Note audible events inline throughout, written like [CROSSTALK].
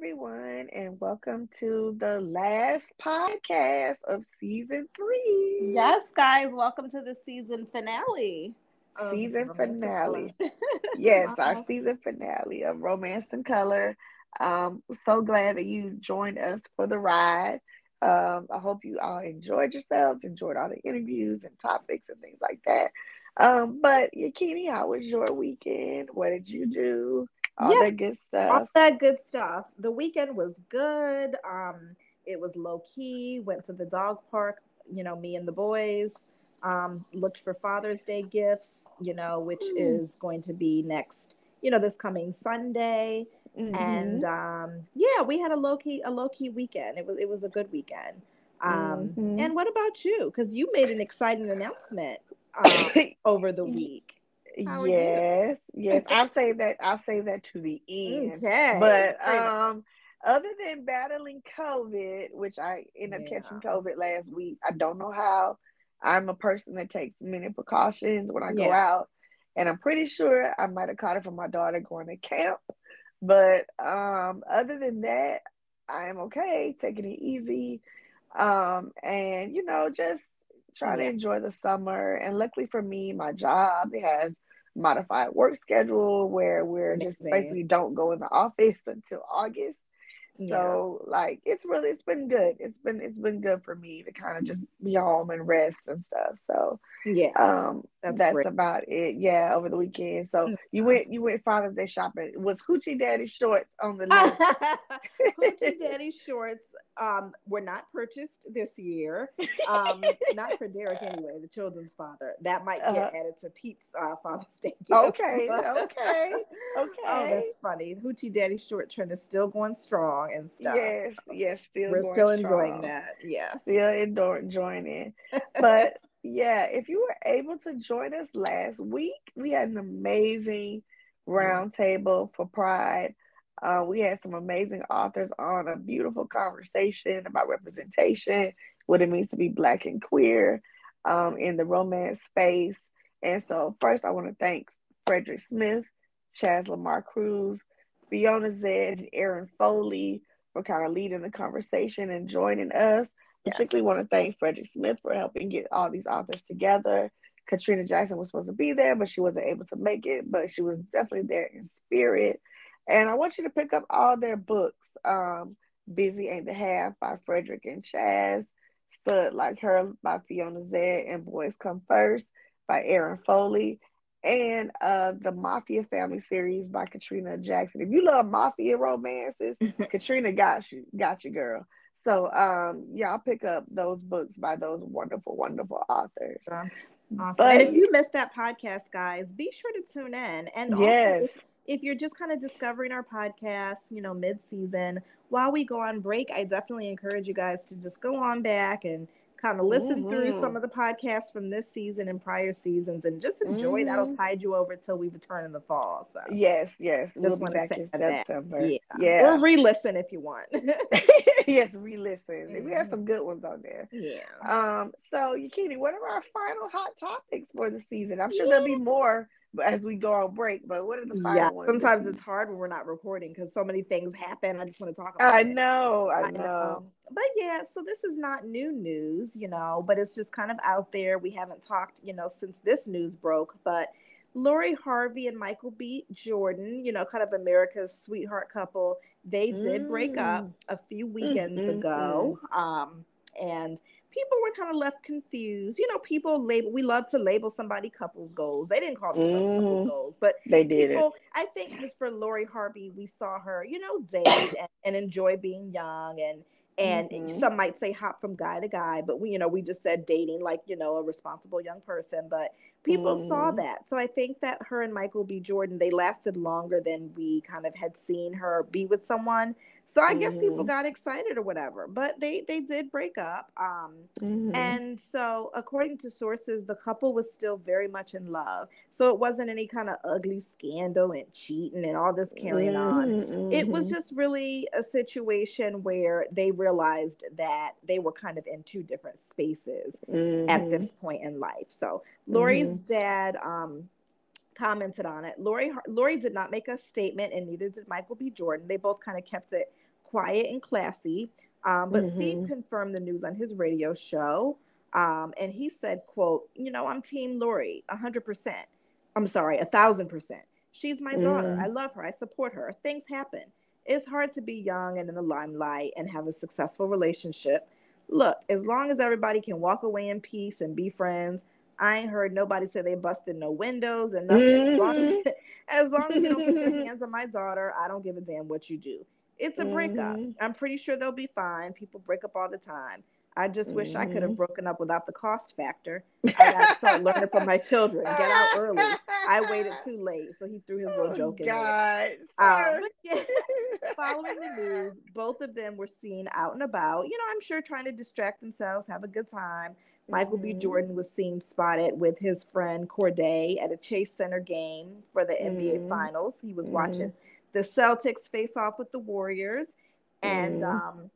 everyone, and welcome to the last podcast of season three. Yes, guys, welcome to the season finale. Season finale. [LAUGHS] yes, our season finale of Romance in Color. Um, so glad that you joined us for the ride. Um, I hope you all enjoyed yourselves, enjoyed all the interviews and topics and things like that. Um, but Yakini, how was your weekend? What did you do? All yeah, that good stuff. All that good stuff. The weekend was good. Um, it was low key. Went to the dog park. You know, me and the boys. Um, looked for Father's Day gifts. You know, which mm. is going to be next. You know, this coming Sunday. Mm-hmm. And um, yeah, we had a low key a low key weekend. It was it was a good weekend. Um, mm-hmm. And what about you? Because you made an exciting announcement um, [COUGHS] over the week. Yes, yes. I'll say that. I'll say that to the end. Okay. But um, other than battling COVID, which I ended up yeah. catching COVID last week, I don't know how. I'm a person that takes many precautions when I go out, and I'm pretty sure I might have caught it from my daughter going to camp. But um, other than that, I am okay, taking it easy, um, and you know, just trying yeah. to enjoy the summer. And luckily for me, my job has modified work schedule where we're just basically don't go in the [LAUGHS] office until August. Yeah. So like it's really it's been good. It's been it's been good for me to kind of just be home and rest and stuff. So yeah, um, that's, that's about it. Yeah, over the weekend. So mm. you went you went Father's Day shopping. Was Hoochie Daddy shorts on the list? [LAUGHS] Hoochie [LAUGHS] Daddy shorts um, were not purchased this year. Um, [LAUGHS] not for Derek anyway, the children's father. That might get uh, added to Pete's uh, Father's Day. Okay, okay, okay. Oh, that's funny. Hoochie Daddy short trend is still going strong and stuff. Yes, yes, still. We're still enjoying that. Yeah, still enjoying it. But yeah, if you were able to join us last week, we had an amazing roundtable for Pride uh, we had some amazing authors on a beautiful conversation about representation, what it means to be Black and queer um, in the romance space. And so, first, I want to thank Frederick Smith, Chaz Lamar Cruz, Fiona Zedde, and Aaron Foley for kind of leading the conversation and joining us. Yes. Particularly want to thank Frederick Smith for helping get all these authors together. Katrina Jackson was supposed to be there, but she wasn't able to make it, but she was definitely there in spirit. And I want you to pick up all their books. Um, Busy Ain't the Half by Frederick and Chaz, Stud Like Her by Fiona Zedde, and Boys Come First by Aaron Foley, and uh, the Mafia Family series by Katrina Jackson. If you love mafia romances, [LAUGHS] Katrina got you, got you, girl. So um, y'all pick up those books by those wonderful, wonderful authors. Awesome. But, and if you missed that podcast, guys, be sure to tune in. And yes. Also, if you're just kind of discovering our podcast, you know, mid season, while we go on break, I definitely encourage you guys to just go on back and kind of listen mm-hmm. through some mm-hmm. of the podcasts from this season and prior seasons and just enjoy. Mm-hmm. That'll tide you over till we return in the fall. So yes, yes, just we'll back in September. Yeah. yeah, or re-listen if you want. [LAUGHS] yes, re-listen. Mm-hmm. We have mm-hmm. some good ones on there. Yeah. Um. So, Yakini, what are our final hot topics for the season? I'm sure yeah. there'll be more as we go on break. But what are the final yeah, ones? Sometimes it's hard when we're not recording because so many things happen. I just want to talk about. I know, I, I know. But yeah, so this is not new news, you know, but it's just kind of out there. We haven't talked, you know, since this news broke, but. Lori Harvey and Michael B. Jordan, you know, kind of America's sweetheart couple, they did break up mm. a few weekends mm-hmm. ago. Um, and people were kind of left confused. You know, people label we love to label somebody couples goals. They didn't call themselves mm-hmm. couples goals, but they did people, it. I think just for Lori Harvey, we saw her, you know, date and, and enjoy being young and and mm-hmm. some might say hop from guy to guy, but we, you know, we just said dating like, you know, a responsible young person. But people mm. saw that. So I think that her and Michael B. Jordan, they lasted longer than we kind of had seen her be with someone. So I mm-hmm. guess people mm-hmm. got excited or whatever, but they they did break up. Um, mm-hmm. And so, according to sources, the couple was still very much in love. So it wasn't any kind of ugly scandal and cheating and all this carrying mm-hmm. on. It was mm-hmm. just really a situation where they realized that they were kind of in two different spaces at this mm-hmm. point in life. So Lori's dad. Um, commented on it. Lori Lori did not make a statement, and neither did Michael B. Jordan. They both kind of kept it quiet and classy. Um, but mm-hmm. Steve confirmed the news on his radio show. Um, and he said, quote, you know, I'm team Lori, hundred percent. I'm sorry, a thousand percent. She's my daughter. Mm. I love her. I support her. Things happen. It's hard to be young and in the limelight and have a successful relationship. Look, as long as everybody can walk away in peace and be friends, I ain't heard nobody say they busted no windows and nothing. Mm-hmm. As, long as, [LAUGHS] as, long as, you don't put your hands on my daughter, I don't give a damn what you do. It's a mm-hmm. breakup. I'm pretty sure they'll be fine. People break up all the time. I just wish mm-hmm. I could have broken up without the cost factor. I got to start [LAUGHS] learning from my children. Get out early. I waited too [LAUGHS] late, so he threw his little oh, joke in God, there. Um, yeah, [LAUGHS] following the news, both of them were seen out and about. You know, I'm sure trying to distract themselves, have a good time. Michael mm-hmm. B. Jordan was seen spotted with his friend Corday at a Chase Center game for the mm-hmm. NBA Finals. He was watching mm-hmm. The Celtics face off with the Warriors, and mm-hmm. um,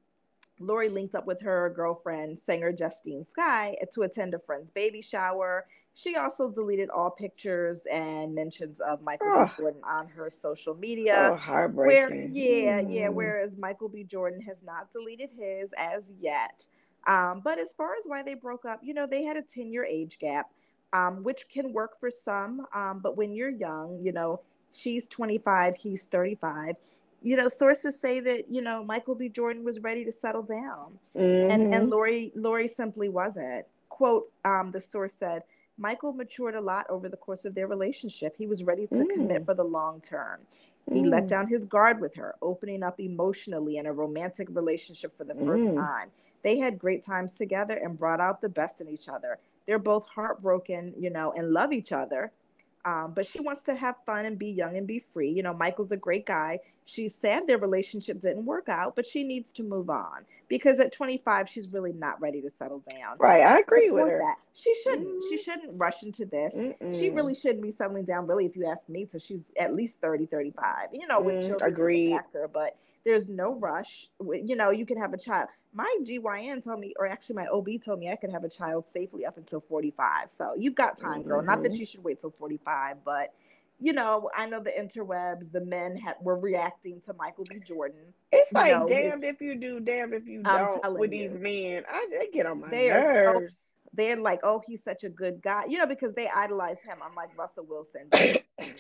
Lori linked up with her girlfriend, singer Justine Skye, to attend a friend's baby shower. She also deleted all pictures and mentions of Michael oh. B. Jordan on her social media. Oh, heartbreaking. Where, yeah, mm. yeah. Whereas Michael B. Jordan has not deleted his as yet. Um, but as far as why they broke up, you know, they had a 10 year age gap, um, which can work for some. Um, but when you're young, you know, she's 25, he's 35 you know, sources say that you know Michael B. Jordan was ready to settle down, mm-hmm. and and Lori Lori simply wasn't. Quote: um, The source said Michael matured a lot over the course of their relationship. He was ready to mm. commit for the long term. He mm. let down his guard with her, opening up emotionally in a romantic relationship for the first mm. time. They had great times together and brought out the best in each other. They're both heartbroken, you know, and love each other. Um, but she wants to have fun and be young and be free. You know, Michael's a great guy. She's sad their relationship didn't work out, but she needs to move on because at 25 she's really not ready to settle down. Right, I agree with her. That. She shouldn't. Mm. She shouldn't rush into this. Mm-mm. She really shouldn't be settling down. Really, if you ask me, so she's at least 30, 35. You know, with mm, children, agreed. Factor, but there's no rush. You know, you can have a child. My GYN told me, or actually my OB told me I could have a child safely up until 45. So you've got time, girl. Mm-hmm. Not that mm-hmm. you should wait till 45, but you know, I know the interwebs, the men had, were reacting to Michael B. Jordan. It's like know, damned if you do, damned if you don't with you. these men. I they get on my they nerves. So, they're like, oh, he's such a good guy, you know, because they idolize him. I'm like Russell Wilson.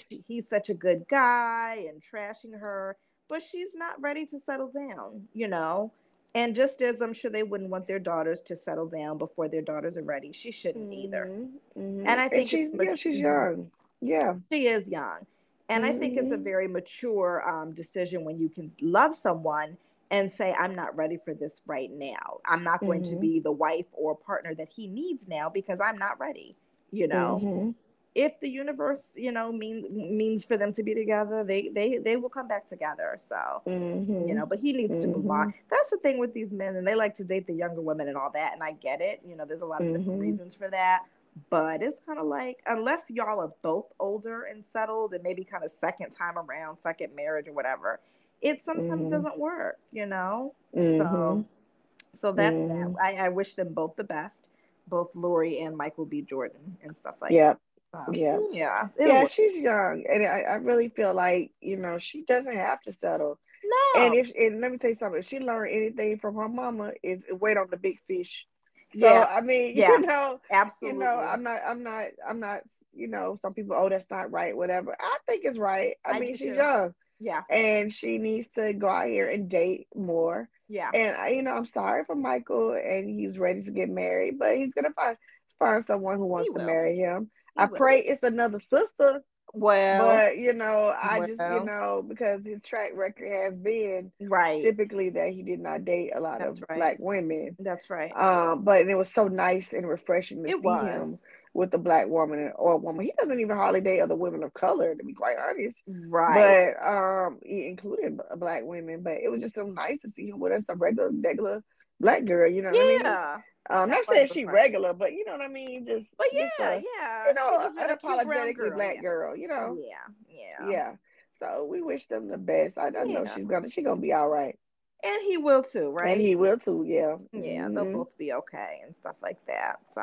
[COUGHS] he's such a good guy and trashing her but she's not ready to settle down, you know. And just as I'm sure they wouldn't want their daughters to settle down before their daughters are ready, she shouldn't mm-hmm. either. Mm-hmm. And I think and she's, yeah, she's young. Yeah, she is young, and mm-hmm. I think it's a mm-hmm. very mature um, decision when you can love someone and say, "I'm not ready for this right now. I'm not going to mm-hmm. be the wife or partner that he needs now because I'm not ready." You know mm-hmm if the universe you know mean means for them to be together they they they will come back together so mm-hmm. you know but he needs mm-hmm. to move on mm-hmm. that's the thing with these men and they like to date the younger women and all that and i get it you know there's a lot of mm-hmm. different reasons for that but it's kind of like unless y'all are both older and settled and maybe kind of second time around second marriage or whatever it sometimes mm-hmm. doesn't work you know so mm-hmm. so that's that I, I wish them both the best both Lori and Michael B. Jordan and stuff like yeah. that. Yeah. Yeah. Yeah, she's young. And I, I really feel like, you know, she doesn't have to settle. No. And if and let me tell you something, if she learned anything from her mama, is wait on the big fish. So yeah. I mean, [LAUGHS] yeah. you know, absolutely. You know, I'm not I'm not I'm not, you know, some people, oh, that's not right, whatever. I think it's right. I, I mean, she's too. young. Yeah. And she needs to go out here and date more. Yeah. And I, you know, I'm sorry for Michael and he's ready to get married, but he's gonna find find someone who wants to marry him. I pray it's another sister. Well, but you know, I well, just you know because his track record has been right typically that he did not date a lot That's of right. black women. That's right. Um, but it was so nice and refreshing to it see was. him with a black woman or a woman. He doesn't even hardly date other women of color, to be quite honest. Right. But um, he included black women. But it was just so nice to see him with us, a regular, regular black girl. You know. Yeah. I mean? Um, not saying she regular, but you know what I mean. Just, but yeah, just a, yeah, you know, an apologetically girl, black yeah. girl. You know, yeah, yeah, yeah. So we wish them the best. I, I know she's gonna she's gonna be all right, and he will too, right? And he will too. Yeah, yeah. Mm-hmm. They'll both be okay and stuff like that. So.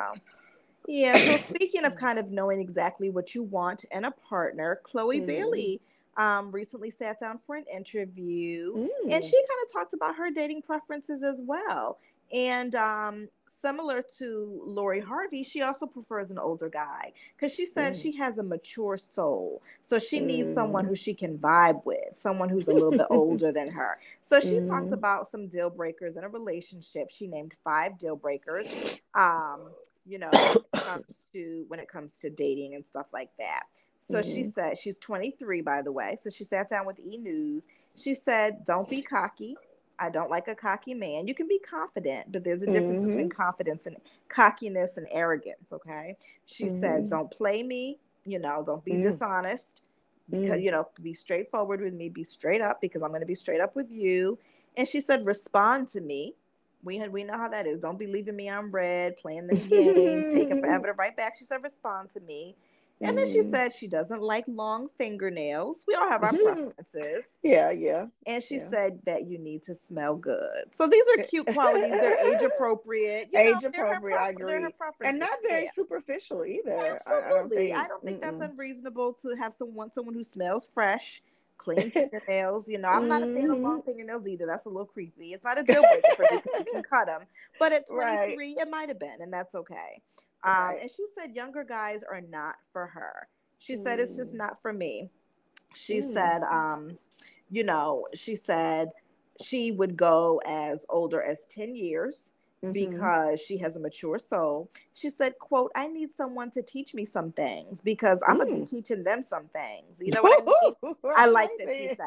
Yeah, so [COUGHS] speaking of kind of knowing exactly what you want in a partner, Chloe mm-hmm. Bailey um, recently sat down for an interview, mm. and she kind of talked about her dating preferences as well. And um, similar to Lori Harvey, she also prefers an older guy because she said mm. she has a mature soul. So she mm. needs someone who she can vibe with, someone who's a little bit older than [LAUGHS] her. So she mm. talked about some deal breakers in a relationship. She named five deal breakers. Um, you know, when it comes [COUGHS] to when it comes to dating and stuff like that. So mm-hmm. she said she's 23 by the way. So she sat down with E News. She said, "Don't be cocky. I don't like a cocky man. You can be confident, but there's a difference mm-hmm. between confidence and cockiness and arrogance. Okay. She mm-hmm. said, don't play me. You know, don't be mm. dishonest. Because, mm. you know, be straightforward with me, be straight up because I'm going to be straight up with you. And she said, respond to me. We had, we know how that is. Don't be leaving me on red, playing the games, taking [LAUGHS] forever to write back. She said, respond to me. And then she mm-hmm. said she doesn't like long fingernails. We all have our mm-hmm. preferences. Yeah, yeah. And she yeah. said that you need to smell good. So these are cute qualities. They're age [LAUGHS] appropriate. You age know, appropriate, I agree. And not very yeah. superficial either. Absolutely. I, I don't think, I don't think that's unreasonable to have someone someone who smells fresh, clean [LAUGHS] fingernails. You know, I'm not a fan of long mm-hmm. fingernails either. That's a little creepy. It's not a deal breaker for me you can [LAUGHS] cut them. But at 23, right. it might have been, and that's okay. Um, and she said younger guys are not for her. She mm. said it's just mm. not for me. She mm. said, um, you know, she said she would go as older as 10 years mm-hmm. because she has a mature soul. She said, quote, I need someone to teach me some things because I'm mm. gonna be teaching them some things. You [LAUGHS] know what I mean? I like that she said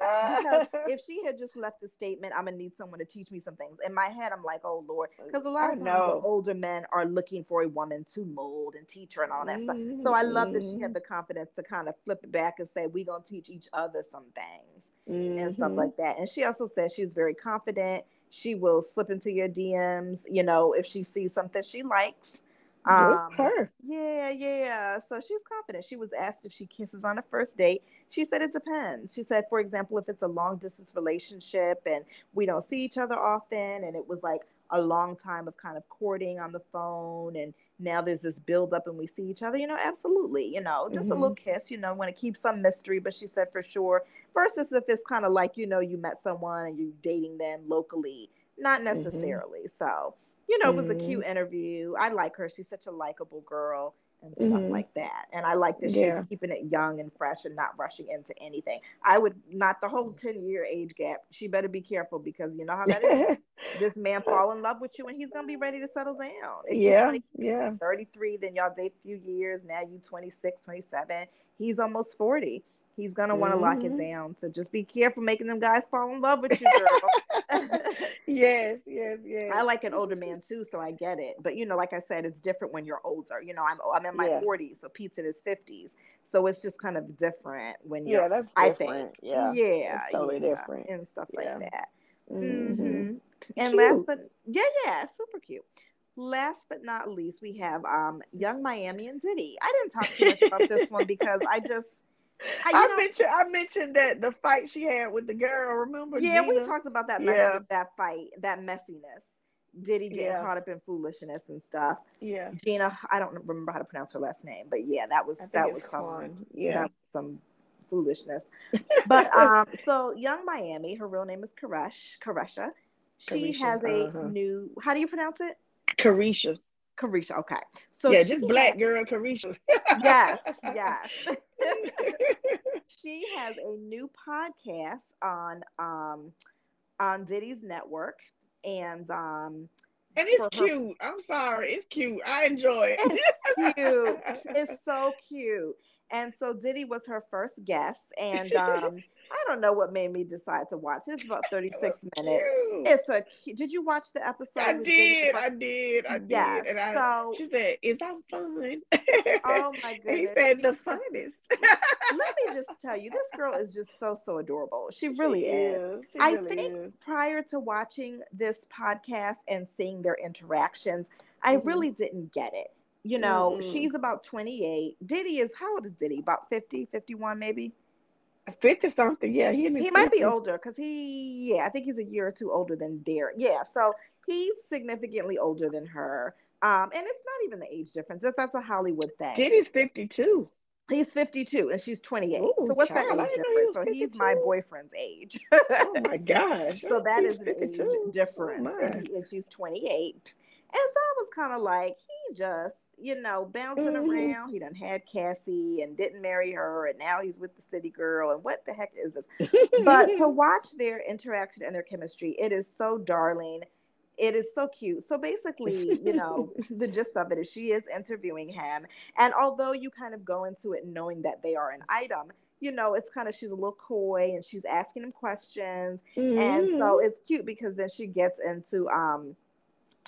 that. [LAUGHS] if she had just left the statement, I'm gonna need someone to teach me some things. In my head, I'm like, oh Lord, because a lot of times older men are looking for a woman to mold and teach her and all that mm-hmm. stuff. So I love that she had mm-hmm. the confidence to kind of flip it back and say, We're gonna teach each other some things mm-hmm. and stuff mm-hmm. like that. And she also says she's very confident she will slip into your DMs, you know, if she sees something she likes. Um, her. Yeah, yeah. So she's confident. She was asked if she kisses on a first date. She said it depends. She said, for example, if it's a long distance relationship and we don't see each other often, and it was like a long time of kind of courting on the phone and now there's this build up and we see each other you know absolutely you know just mm-hmm. a little mm-hmm. kiss you know want to keep some mystery but she said for sure versus if it's kind of like you know you met someone and you're dating them locally not mm-hmm. necessarily mm-hmm. so you know it was a cute mm-hmm. interview i like her she's such a likable girl and stuff mm-hmm. like that. And I like that yeah. she's keeping it young and fresh and not rushing into anything. I would not the whole 10 year age gap. She better be careful because you know how that is. [LAUGHS] this man fall in love with you and he's gonna be ready to settle down. If yeah. 20, yeah. 33, then y'all date a few years. Now you 26, 27. He's almost 40 he's gonna want to mm-hmm. lock it mm-hmm. down. So just be careful making them guys fall in love with you, girl. [LAUGHS] yes, yes, yes. I like an older [LAUGHS] man too, so I get it. But you know, like I said, it's different when you're older. You know, I'm I'm in my yeah. 40s, so Pete's in his 50s. So it's just kind of different when you're. Yeah, that's different. I think. Yeah, yeah, it's totally yeah, different and stuff yeah. like that. Mm-hmm. Mm-hmm. And last but yeah, yeah, super cute. Last but not least, we have um Yung Miami and Diddy. I didn't talk too much about this one because I just I, I know, mentioned I mentioned that the fight she had with the girl. Remember? Yeah, Gina? we talked about that. Yeah. that fight, that messiness. Diddy getting yeah. caught up in foolishness and stuff. Yeah, Gina. I don't remember how to pronounce her last name, but yeah, that was that was some yeah was some foolishness. [LAUGHS] but um, so Yung Miami, her real name is Karesh Caresha. She Caresha, has a uh-huh. new. How do you pronounce it? Caresha. Caresha. Okay. So yeah, just black girl Caresha. yes, yes. [LAUGHS] she has a new podcast on um on Diddy's network, and um and it's cute. Her, I'm sorry, it's cute. I enjoy it. It's cute. [LAUGHS] it's so cute. And so Diddy was her first guest, and [LAUGHS] um I don't know what made me decide to watch it. It's about [LAUGHS] 36 minutes. It's a did you watch the episode? I did, I did, I did. Yes. And I, so, she said, Is that fun? Oh [LAUGHS] my goodness. he said the funnest. let me just tell you, this girl is just so so adorable. She really she is. is. She I really think is. prior to watching this podcast and seeing their interactions, I mm-hmm. really didn't get it. You know, mm-hmm. she's about 28. Diddy is how old is Diddy? About 50, 51 maybe? 50 something. Yeah, he he might be older because he yeah, I think he's a year or two older than Derek. Yeah, so he's significantly older than her. Um, and it's not even the age difference. That's that's a Hollywood thing. Diddy's 52. He's 52 and she's 28. Ooh, so what's child, that age difference? So he's my boyfriend's age. oh my [LAUGHS] gosh. So that is an 52. age oh difference. Oh and, he, and, she's 28. And so I was kind of like, he just, you know, bouncing mm-hmm. around. He done had Cassie and didn't marry her. And now he's with the city girl. And what the heck is this? but to [LAUGHS] watch their interaction and their chemistry, it is so darling it is so cute. So basically, you know, [LAUGHS] [LAUGHS] the gist of it is she is interviewing him. And although you kind of go into it knowing that they are an item, you know, it's kind of she's a little coy and she's asking him questions. Mm-hmm. And so mm-hmm. it's cute because then she gets into um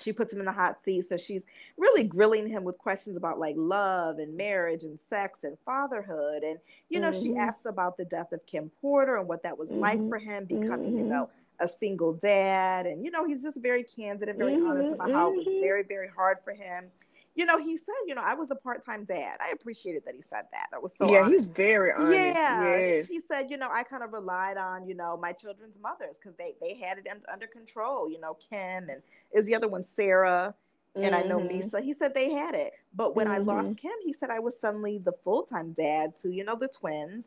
she puts him in the hot seat. So she's really grilling him with questions about like love and marriage and sex and fatherhood. And, you know, mm-hmm. she asks about the death of Kim Porter and what that was mm-hmm. like for him becoming, mm-hmm. you know, a single dad. And, you know, he's just very candid and very honest mm-hmm, about how it was mm-hmm. very, very hard for him. You know, he said, you know, I was a part time dad. I appreciated that he said that. That was so Yeah, honest. he's very honest. Yeah. Yes. He said, you know, I kind of relied on, you know, my children's mothers because they, they had it under control. You know, Kim and is the other one, Sarah and mm-hmm. I know Misa. Mm-hmm. He said they had it, but when mm-hmm. I lost Kim, he said I was suddenly the full time dad to you know the twins,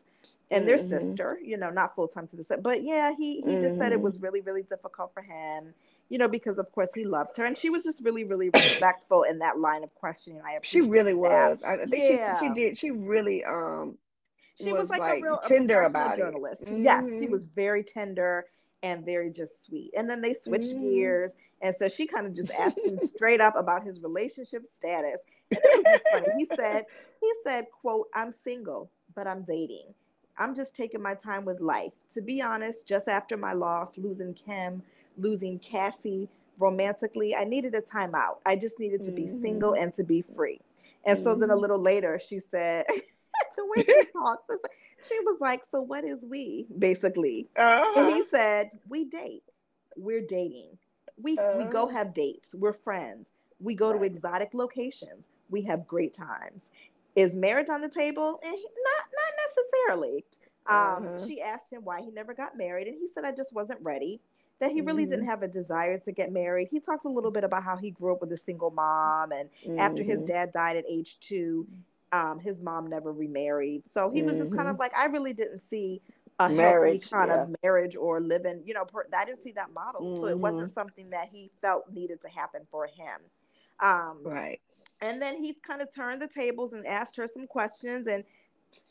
and their mm-hmm. sister, you know, not full time to the set. But yeah, he he mm-hmm. just said it mm-hmm. was really, really difficult for him, you know, because of course he loved her and she was just really, really respectful in that line of questioning. I she really was. I think yeah. she she did she really um she was, was like, like, a real tender a about journalist. Mm-hmm. Yes, she was very tender and very just sweet. And then they switched mm. gears. And so she kind of just asked him [LAUGHS] straight up about his relationship status. And it was just funny. He said, he said, quote, I'm single, but I'm dating. I'm just taking my time with life. To be honest, just after my loss, losing Kim, losing Cassie romantically, I needed a timeout. I just needed to be mm-hmm. single and to be free. And mm-hmm. so then a mm-hmm. little later, she said, [LAUGHS] the way she [LAUGHS] talks, she was like, So what is we, basically? Uh-huh. And he said, We date. We're dating. We, uh-huh. we go uh-huh. have dates. We're friends. We go right. to exotic locations. We have great times. Is marriage on the table? And he, not not necessarily. Um, uh-huh. She asked him why he never got married, and he said, "I just wasn't ready." That he really mm-hmm. didn't have a desire to get married. He talked a little bit about how he grew up with a single mom, and mm-hmm. after his mm-hmm. dad died at age two, um, his mom never remarried. So he was just kind of mm-hmm. like, I really didn't see a marriage, kind yeah. of marriage or living, you know, per, I didn't see that model. Mm-hmm. So it wasn't mm-hmm. something that he felt needed to happen for him. Um, right. And then he kind of turned the tables and asked her some questions. And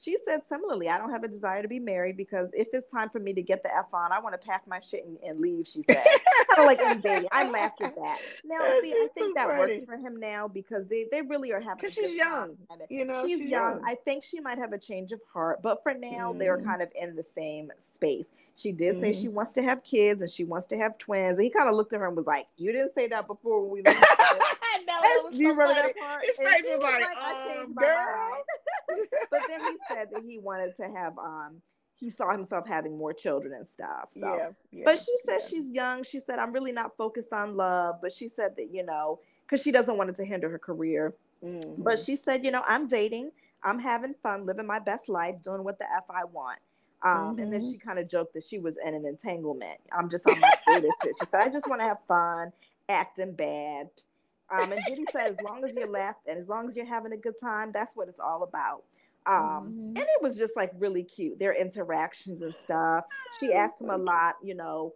she said similarly, I don't have a desire to be married because if it's time for me to get the F on, I want to pack my shit and, and leave, she said. [LAUGHS] kind of like. I laughed at that. Now, see, I think so that funny. works for him now because they, they really are having Because she's young. You know, she's, she's young. young. I think she might have a change of heart, but for now, mm. they're kind of in the same space. She did say she mm-hmm. wants to have kids and she wants to have twins. And he kind of looked at her and was like, You didn't say that before when we [LAUGHS] met. know. Do you remember that part? His face was, was like, like um, girl. [LAUGHS] but then he said that he wanted to have um he saw himself having more children and stuff. So yeah, yeah but she says yeah. she's young. She said, I'm really not focused on love, but she said that, you know, because she doesn't want it to hinder her career. Mm-hmm. But she said, you know, I'm dating, I'm having fun, living my best life, doing what the F I want. Um, mm-hmm. And then mm-hmm. she kind of joked that she was in an entanglement. I'm just on my [LAUGHS] She said, I just want to have fun, acting bad. Um, and Diddy said, as long as you're laughing and as long as you're having a good time, that's what it's all about. Um, mm-hmm. and it was just like really cute, their interactions and stuff. She asked him a lot, you know,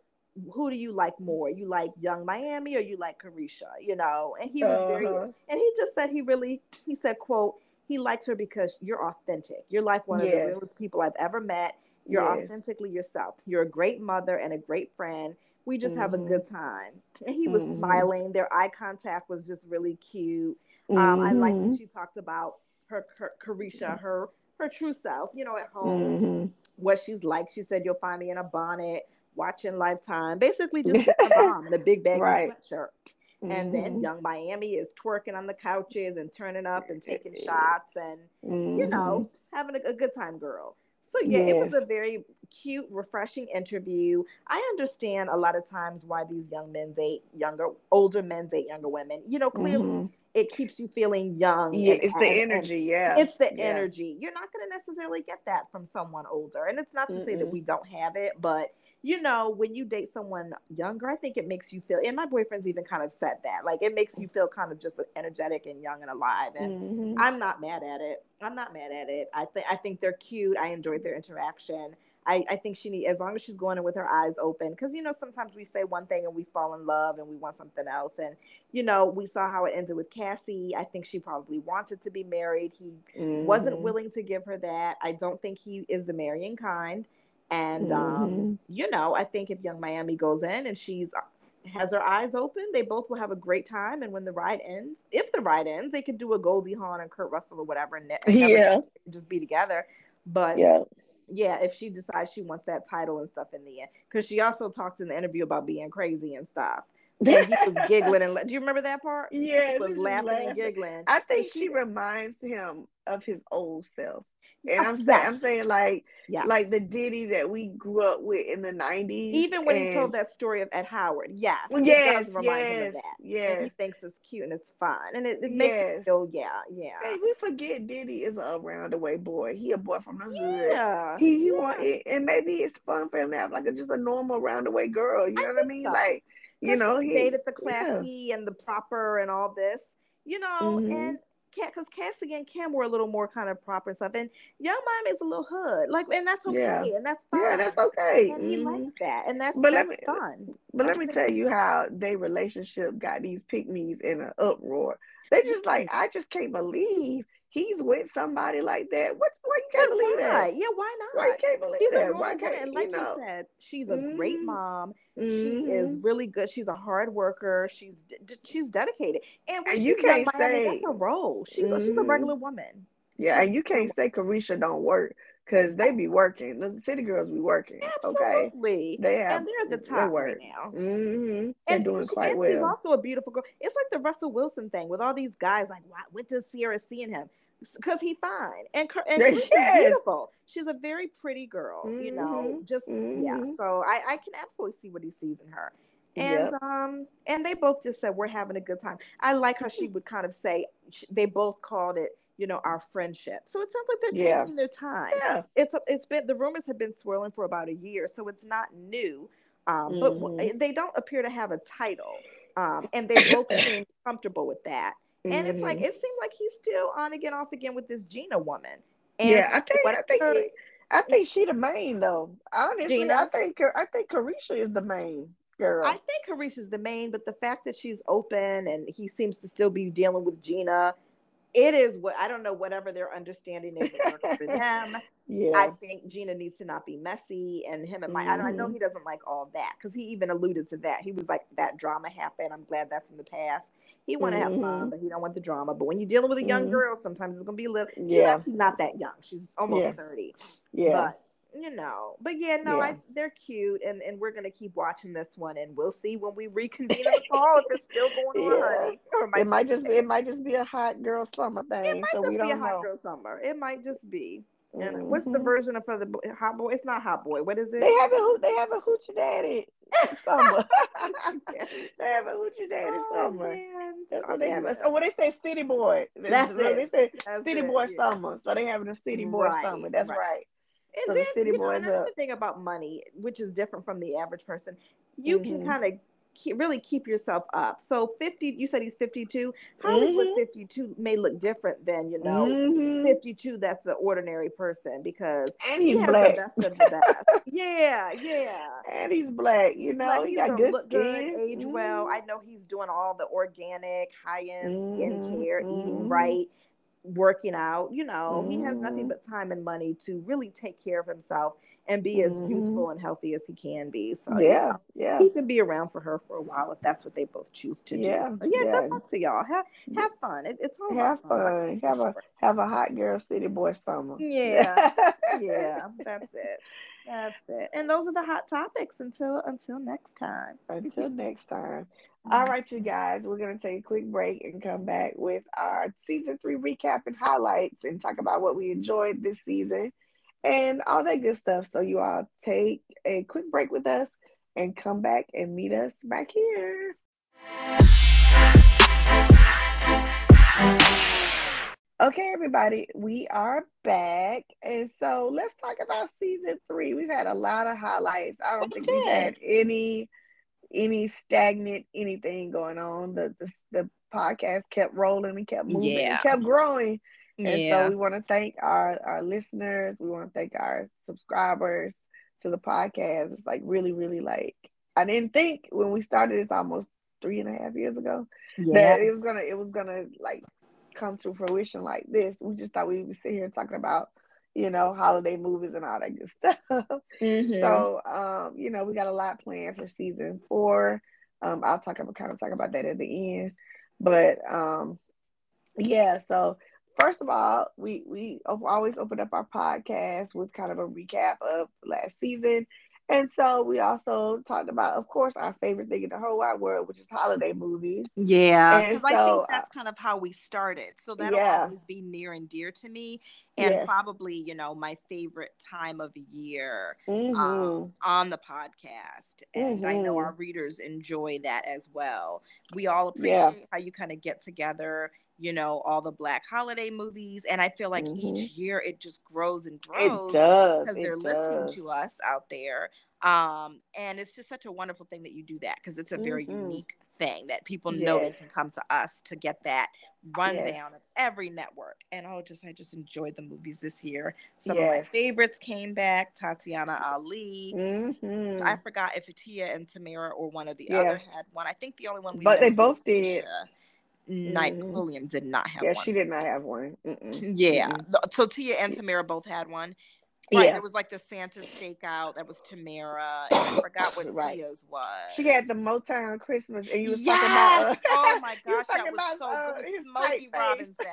who do you like more? You like Yung Miami or you like Caresha? You know, and he was uh-huh. very, and he just said he really, he said, quote, he likes her because you're authentic. You're like one of yes. the realest people I've ever met. You're yes. authentically yourself. You're a great mother and a great friend. We just mm-hmm. have a mm-hmm. good time. And he was mm-hmm. smiling. Their eye contact was just really cute. Um, mm-hmm. I like that she talked about her, her Caresha, her her true self, you know, at home, mm-hmm. what she's like. She said, You'll find me in a bonnet, watching Lifetime, basically just a [LAUGHS] mom in a big baggy right. sweatshirt. Mm-hmm. And then mm-hmm. Miami is twerking on the couches and turning up and taking [LAUGHS] shots and, mm-hmm. you know, having a, a, good time, girl. So, yeah, yeah, it was a very cute, refreshing interview. I understand a lot of times why these young men date younger, older men date younger women. You know, clearly mm-hmm. it keeps you feeling young. Yeah, it's the energy. yeah, it's the yeah. energy. You're not going to necessarily get that from someone older, and it's not to Mm-mm. say that we don't have it, but you know, when you date someone younger, I think it makes you feel, and my boyfriend's even kind of said that, like it makes you feel kind of just energetic and young and alive. And mm-hmm. I'm not mad at it. I'm not mad at it. I think I think they're cute. I enjoyed their interaction. I, I think she need as long as she's going in with her eyes open because you know sometimes we say one thing and we fall in love and we want something else and you know we saw how it ended with Cassie I think she probably wanted to be married he mm-hmm. wasn't willing to give her that I don't think he is the marrying kind and um, mm-hmm. um, you know, I think if Yung Miami goes in and she's has her eyes open, they both will have a great time. And when the ride ends, if the ride ends, they could do a Goldie Hawn and Kurt Russell or whatever, and yeah, just be together. But yeah, yeah, if she decides she wants that title and stuff in the end, because she also talked in the interview about being crazy and stuff. [LAUGHS] And he was giggling and do you remember that part? Yeah, he was laughing, laughing, and giggling. I think she, she reminds him of his old self. And I'm saying, I'm saying like, yes. like the Diddy that we grew up with in the '90s. Even when and... he told that story of Ed Howard, yes, well, yes, yes, yes. And he thinks it's cute and it's fun, and it, it makes yes. feel, yeah, yeah. Hey, we forget Diddy is a around the way boy. He a boy from the hood. Yeah, he, he yeah. want it, and maybe it's fun for him to have like a, just a normal round the way girl. You know I what I mean? So. Like, you know, he dated the classy yeah. and the proper and all this. You know, mm-hmm. and because Cassie and Kim were a little more kind of proper stuff, and Yung Miami is a little hood, like, and that's okay, yeah. and that's fine. Yeah, that's okay. And mm-hmm. he likes that, and that's but that's let me, fun. But let me tell you how their relationship got these pygmies in an uproar. They just like, I just can't believe he's with somebody like that. What? Why you can't believe why? that? Yeah, why not? Why you can't believe she's that? Why can't and like you, know? said, she's a mm-hmm. great mom. Mm-hmm. She is mm-hmm. really good. She's a hard worker. She's she's dedicated, and, and you can't say that's a role. She's mm-hmm. a, she's a mm-hmm. regular woman. Yeah, and you can't say Caresha don't work because they be working. The city girls be working. Absolutely. Okay, they have. And they're at the top right now. Mm-hmm. They're and doing quite well. She's also a beautiful girl. It's like the Russell Wilson thing with all these guys. Like, why? What does Ciara see in him? because he fine and and [LAUGHS] yes. beautiful. She's a very pretty girl, mm-hmm. you know. Just mm-hmm. yeah. So I I can absolutely see what he sees in her. And yep. um and they both just said we're having a good time. I like how she would kind of say they both called it you know our friendship. So it sounds like they're yeah. taking their time. Yeah. It's it's been the rumors have been swirling for about a year, so it's not new. Um, mm-hmm. but they don't appear to have a title. Um, and they both [COUGHS] seem comfortable with that. And mm-hmm. it's like mm-hmm. it seemed like he's still on again, off again with this Gina woman. And yeah, I think I think he, I think she the main though. Honestly, Gina? I think I think Caresha is the main girl. I think Caresha is the main, but the fact that she's open and he seems to still be dealing with Gina it is what I don't know, whatever their understanding is for them. [LAUGHS] Yeah. I think Gina needs to not be messy and him and my mm-hmm. I, I know mm-hmm. he doesn't like all that because he even alluded to that. He was like, that drama happened. I'm glad that's in the past. He want to mm-hmm. have fun, mm-hmm. but he don't want the drama. But when you're dealing with a young mm-hmm. girl, sometimes it's gonna be a little she's yeah. actually not that young. She's almost yeah. 30. Yeah. But you know, but yeah, no, yeah. I, they're cute, and and we're gonna keep watching this one, and we'll see when we reconvene in the [LAUGHS] fall if it's still going yeah. on, honey. Or it might, it might just be, it might just be a hot girl summer thing. It might so just we be a hot know. girl summer. It might just be. And mm-hmm. what's the version of for the hot boy? It's not hot boy. What is it? They have a they have a hoochie daddy [LAUGHS] summer. they have a hoochie daddy oh, summer. Man. That's what they have. Oh, what they say, city boy. That's, That's it. They say That's city it. boy yeah. summer. So they having a city boy right. summer. That's right. right. And so then, the city you know, another up. thing about money, which is different from the average person, you mm-hmm. can kind of keep, really keep yourself up. So 50, you said he's 52. Hollywood mm-hmm. 52 may look different than, you know, mm-hmm. 52 that's the ordinary person because and he's he black. the best of the best. [LAUGHS] yeah, yeah. And he's black, you know, he got good skin. Good, age well. I know he's doing all the organic, high-end skincare, eating mm-hmm. right working out. You know, mm-hmm. he has nothing mm-hmm. but time and money to really take care of himself and be as mm-hmm. youthful and healthy as he can be. So yeah, you know, yeah, he can be around for her for a while if that's what they both choose to do. Yeah, so yeah, yeah. Good luck to y'all. Have have fun. It, it's all have fun. fun. Have a have a hot girl city boy summer. [LAUGHS] Yeah, yeah, that's it. That's it. And those are the hot topics until until next time. Until next time. All mm-hmm. right, you guys, we're going to take a quick break and come back with our season three recap and highlights and talk about what we enjoyed this season and all that good stuff. So, you all take a quick break with us and come back and meet us back here. Okay, everybody, we are back. And so let's talk about season three. We've had a lot of highlights. I don't we think did. we've had any any stagnant anything going on. The the, the podcast kept rolling and kept moving yeah. and kept growing. And yeah. so we want to thank our, our listeners. We want to thank our subscribers to the podcast. It's like really, really like I didn't think when we started this almost three and a half years ago yeah. that it was gonna it was gonna like come to fruition like this. We just thought we would sit here talking about, you know, holiday movies and all that good stuff. [LAUGHS] Mm-hmm. So um, you know, we got a lot planned for season four. Um, I'll talk about kind of talk about that at the end. But um yeah, so first of all, we we always open up our podcast with kind of a recap of last season. And so we also talked about, of course, our favorite thing in the whole wide world, which is holiday movies. Yeah, because so, I think that's kind of how we started. So that'll yeah. always be near and dear to me, and yes. probably you know my favorite time of year mm-hmm. um, on the podcast. And mm-hmm. I know mm-hmm. our readers enjoy that as well. We all appreciate yeah. how you kind of get together you know, all the black holiday movies. And I feel like mm-hmm. each year it just grows and grows because they're does. listening to us out there. Um, and it's just such a wonderful thing that you do that because it's a very mm-hmm. unique thing that people yes. know they can come to us to get that rundown yes. of every network. And oh, just I just enjoyed the movies this year. Some yes. of my favorites came back. Tatyana Ali. Mm-hmm. I forgot if Tia and Tamera or one or the other had one. I think the only one we but they both did. Mm. Williams did not have one. yeah, one. she did not have one. Mm-mm. Yeah. Mm-mm. So Tia and Tamera both had one. Right. Yeah. There was like the Santa stakeout. That was Tamera. And I forgot what [COUGHS] right. Tia's was. She had the Motown Christmas. And you was yes! talking about. Uh, oh my [LAUGHS] gosh. that was so uh, good. Smokey Robinson.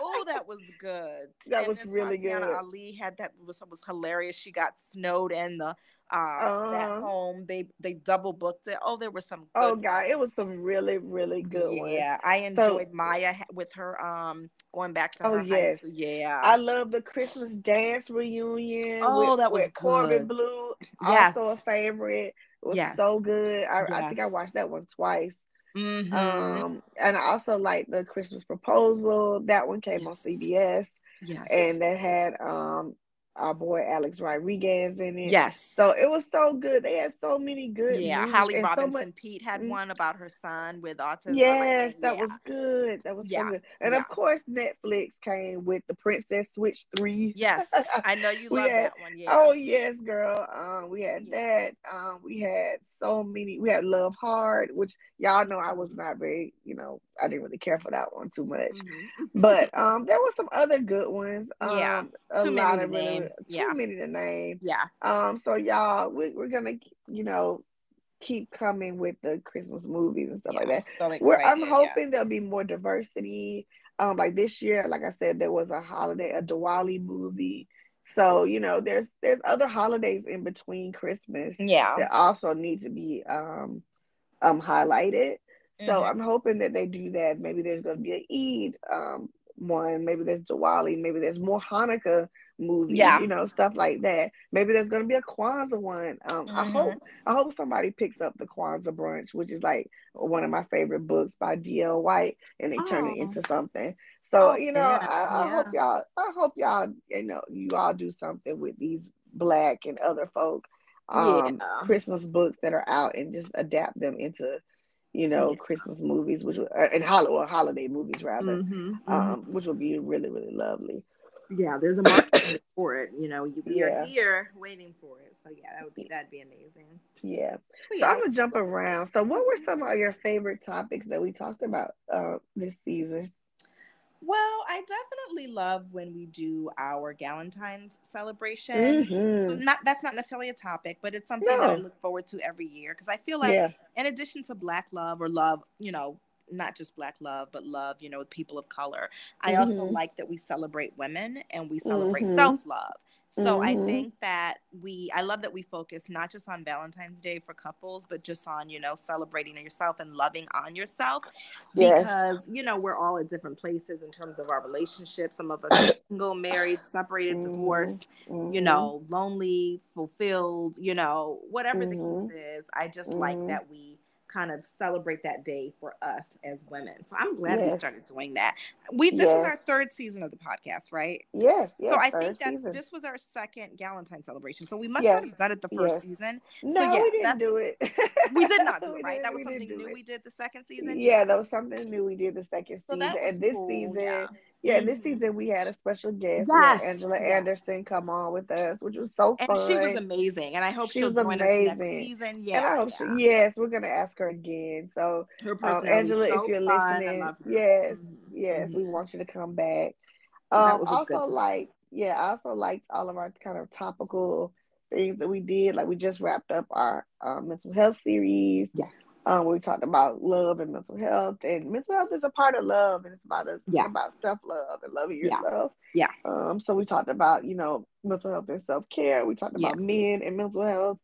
oh, that was good. That and was really Tatyana good. Ali had that was, was hilarious. She got snowed in the uh, uh, that uh-huh. home. They they double booked it. Oh, there was some. oh God, it was some really really good yeah, ones. Yeah, I enjoyed so, Maya with her um going back to oh, her yes. Yeah, I love the Christmas dance reunion. Oh, with, that was with Corbin Bleu. Yes, also a favorite. It was yes. so good. I, yes. I think I watched that one twice. Mm-hmm. Um, and I also like the Christmas proposal. That one came yes. on CBS. Yes. And that had um our boy Alex Rodriguez in it. Yes. So it was so good. They had so many good. Yeah, Holly Robinson so much... Peete had mm. one about her son with autism. Yes, that yeah. was good. That was yeah. so good. And yeah. of course, Netflix came with the Princess Switch Three. Yes, I know you [LAUGHS] love had, that one. Yeah. Oh yes, girl. Um, we had that. Um, we had so many. We had Love Hard, which y'all know I was not very. You know, I didn't really care for that one too much. Mm-hmm. But um, there were some other good ones. Um, yeah, a lot of really too yeah. many to name. Yeah. Um. So y'all, we, we're gonna, you know, keep coming with the Christmas movies and stuff yeah, like that. So excited, I'm hoping yeah. there'll be more diversity. Um, like this year, like I said, there was a holiday, a Diwali movie. So you know, there's there's other holidays in between Christmas. Yeah. That also need to be um um highlighted. So mm-hmm. I'm hoping that they do that. Maybe there's going to be an Eid um, one. Maybe there's Diwali. Maybe there's more Hanukkah movies. Yeah. you know, stuff like that. Maybe there's going to be a Kwanzaa one. Um, mm-hmm. I hope I hope somebody picks up the Kwanzaa brunch, which is like one of my favorite books by D.L. White, and they oh. turn it into oh. something. So oh, you know, yeah. I, I yeah. hope y'all. I hope y'all. You know, you all do something with these black and other folk um yeah. Christmas books that are out and just adapt them into you know, yeah. Christmas movies, which uh, and hol- holiday movies rather, mm-hmm, mm-hmm. Um, which will be really really lovely. Yeah, there's a market [COUGHS] for it. You know, we yeah. are here waiting for it. So yeah, that would be that'd be amazing. Yeah. So, yeah. I'm gonna jump around. So, what were some of your favorite topics that we talked about uh, this season? Well, I definitely love when we do our Galentine's celebration. Mm-hmm. So not that's not necessarily a topic, but it's something no. that I look forward to every year because I feel like yeah. in addition to black love or love, you know, not just black love, but love, you know, with people of color. I mm-hmm. also like that we celebrate women and we celebrate mm-hmm. self-love. So mm-hmm. I think that we, I love that we focus not just on Valentine's Day for couples, but just on, you know, celebrating yourself and loving on yourself because, yes. you know, we're all at different places in terms of our relationships. Some of us are [COUGHS] single, married, separated, mm-hmm. divorced, mm-hmm. you know, lonely, fulfilled, you know, whatever the case mm-hmm. is. I just like mm-hmm. that we kind of celebrate that day for us as women. So I'm glad yes. we started doing that. We this yes. is our third season of the podcast, right? Yes. yes so I think that season. this was our second Galentine celebration. So we must have done it the first season. No, so, yeah, we didn't do it. we did not [LAUGHS] do it, right? That was something new it. we did the second season. Yeah, that was something new we did the second so season. And this cool, season yeah. Yeah, this mm-hmm. season we had a special guest. Yes, Angela yes. Anderson come on with us, which was so fun. And she was amazing. And I hope she will join amazing. us next season. Yeah. And I hope yeah. She, yes, we're gonna ask her again. So her um, Angela, so if you're listening, yes, mm-hmm. yes, mm-hmm. we want you to come back. Um, also like, yeah, I also liked all of our kind of topical things that we did. Like we just wrapped up our um, mental health series. Yes. Um, we talked about love and mental health, and mental health is a part of love, and it's about us, yeah. about self love and loving yourself. Yeah. yeah. Um. So we talked about you know mental health and self care. We talked about yeah. men and mental health,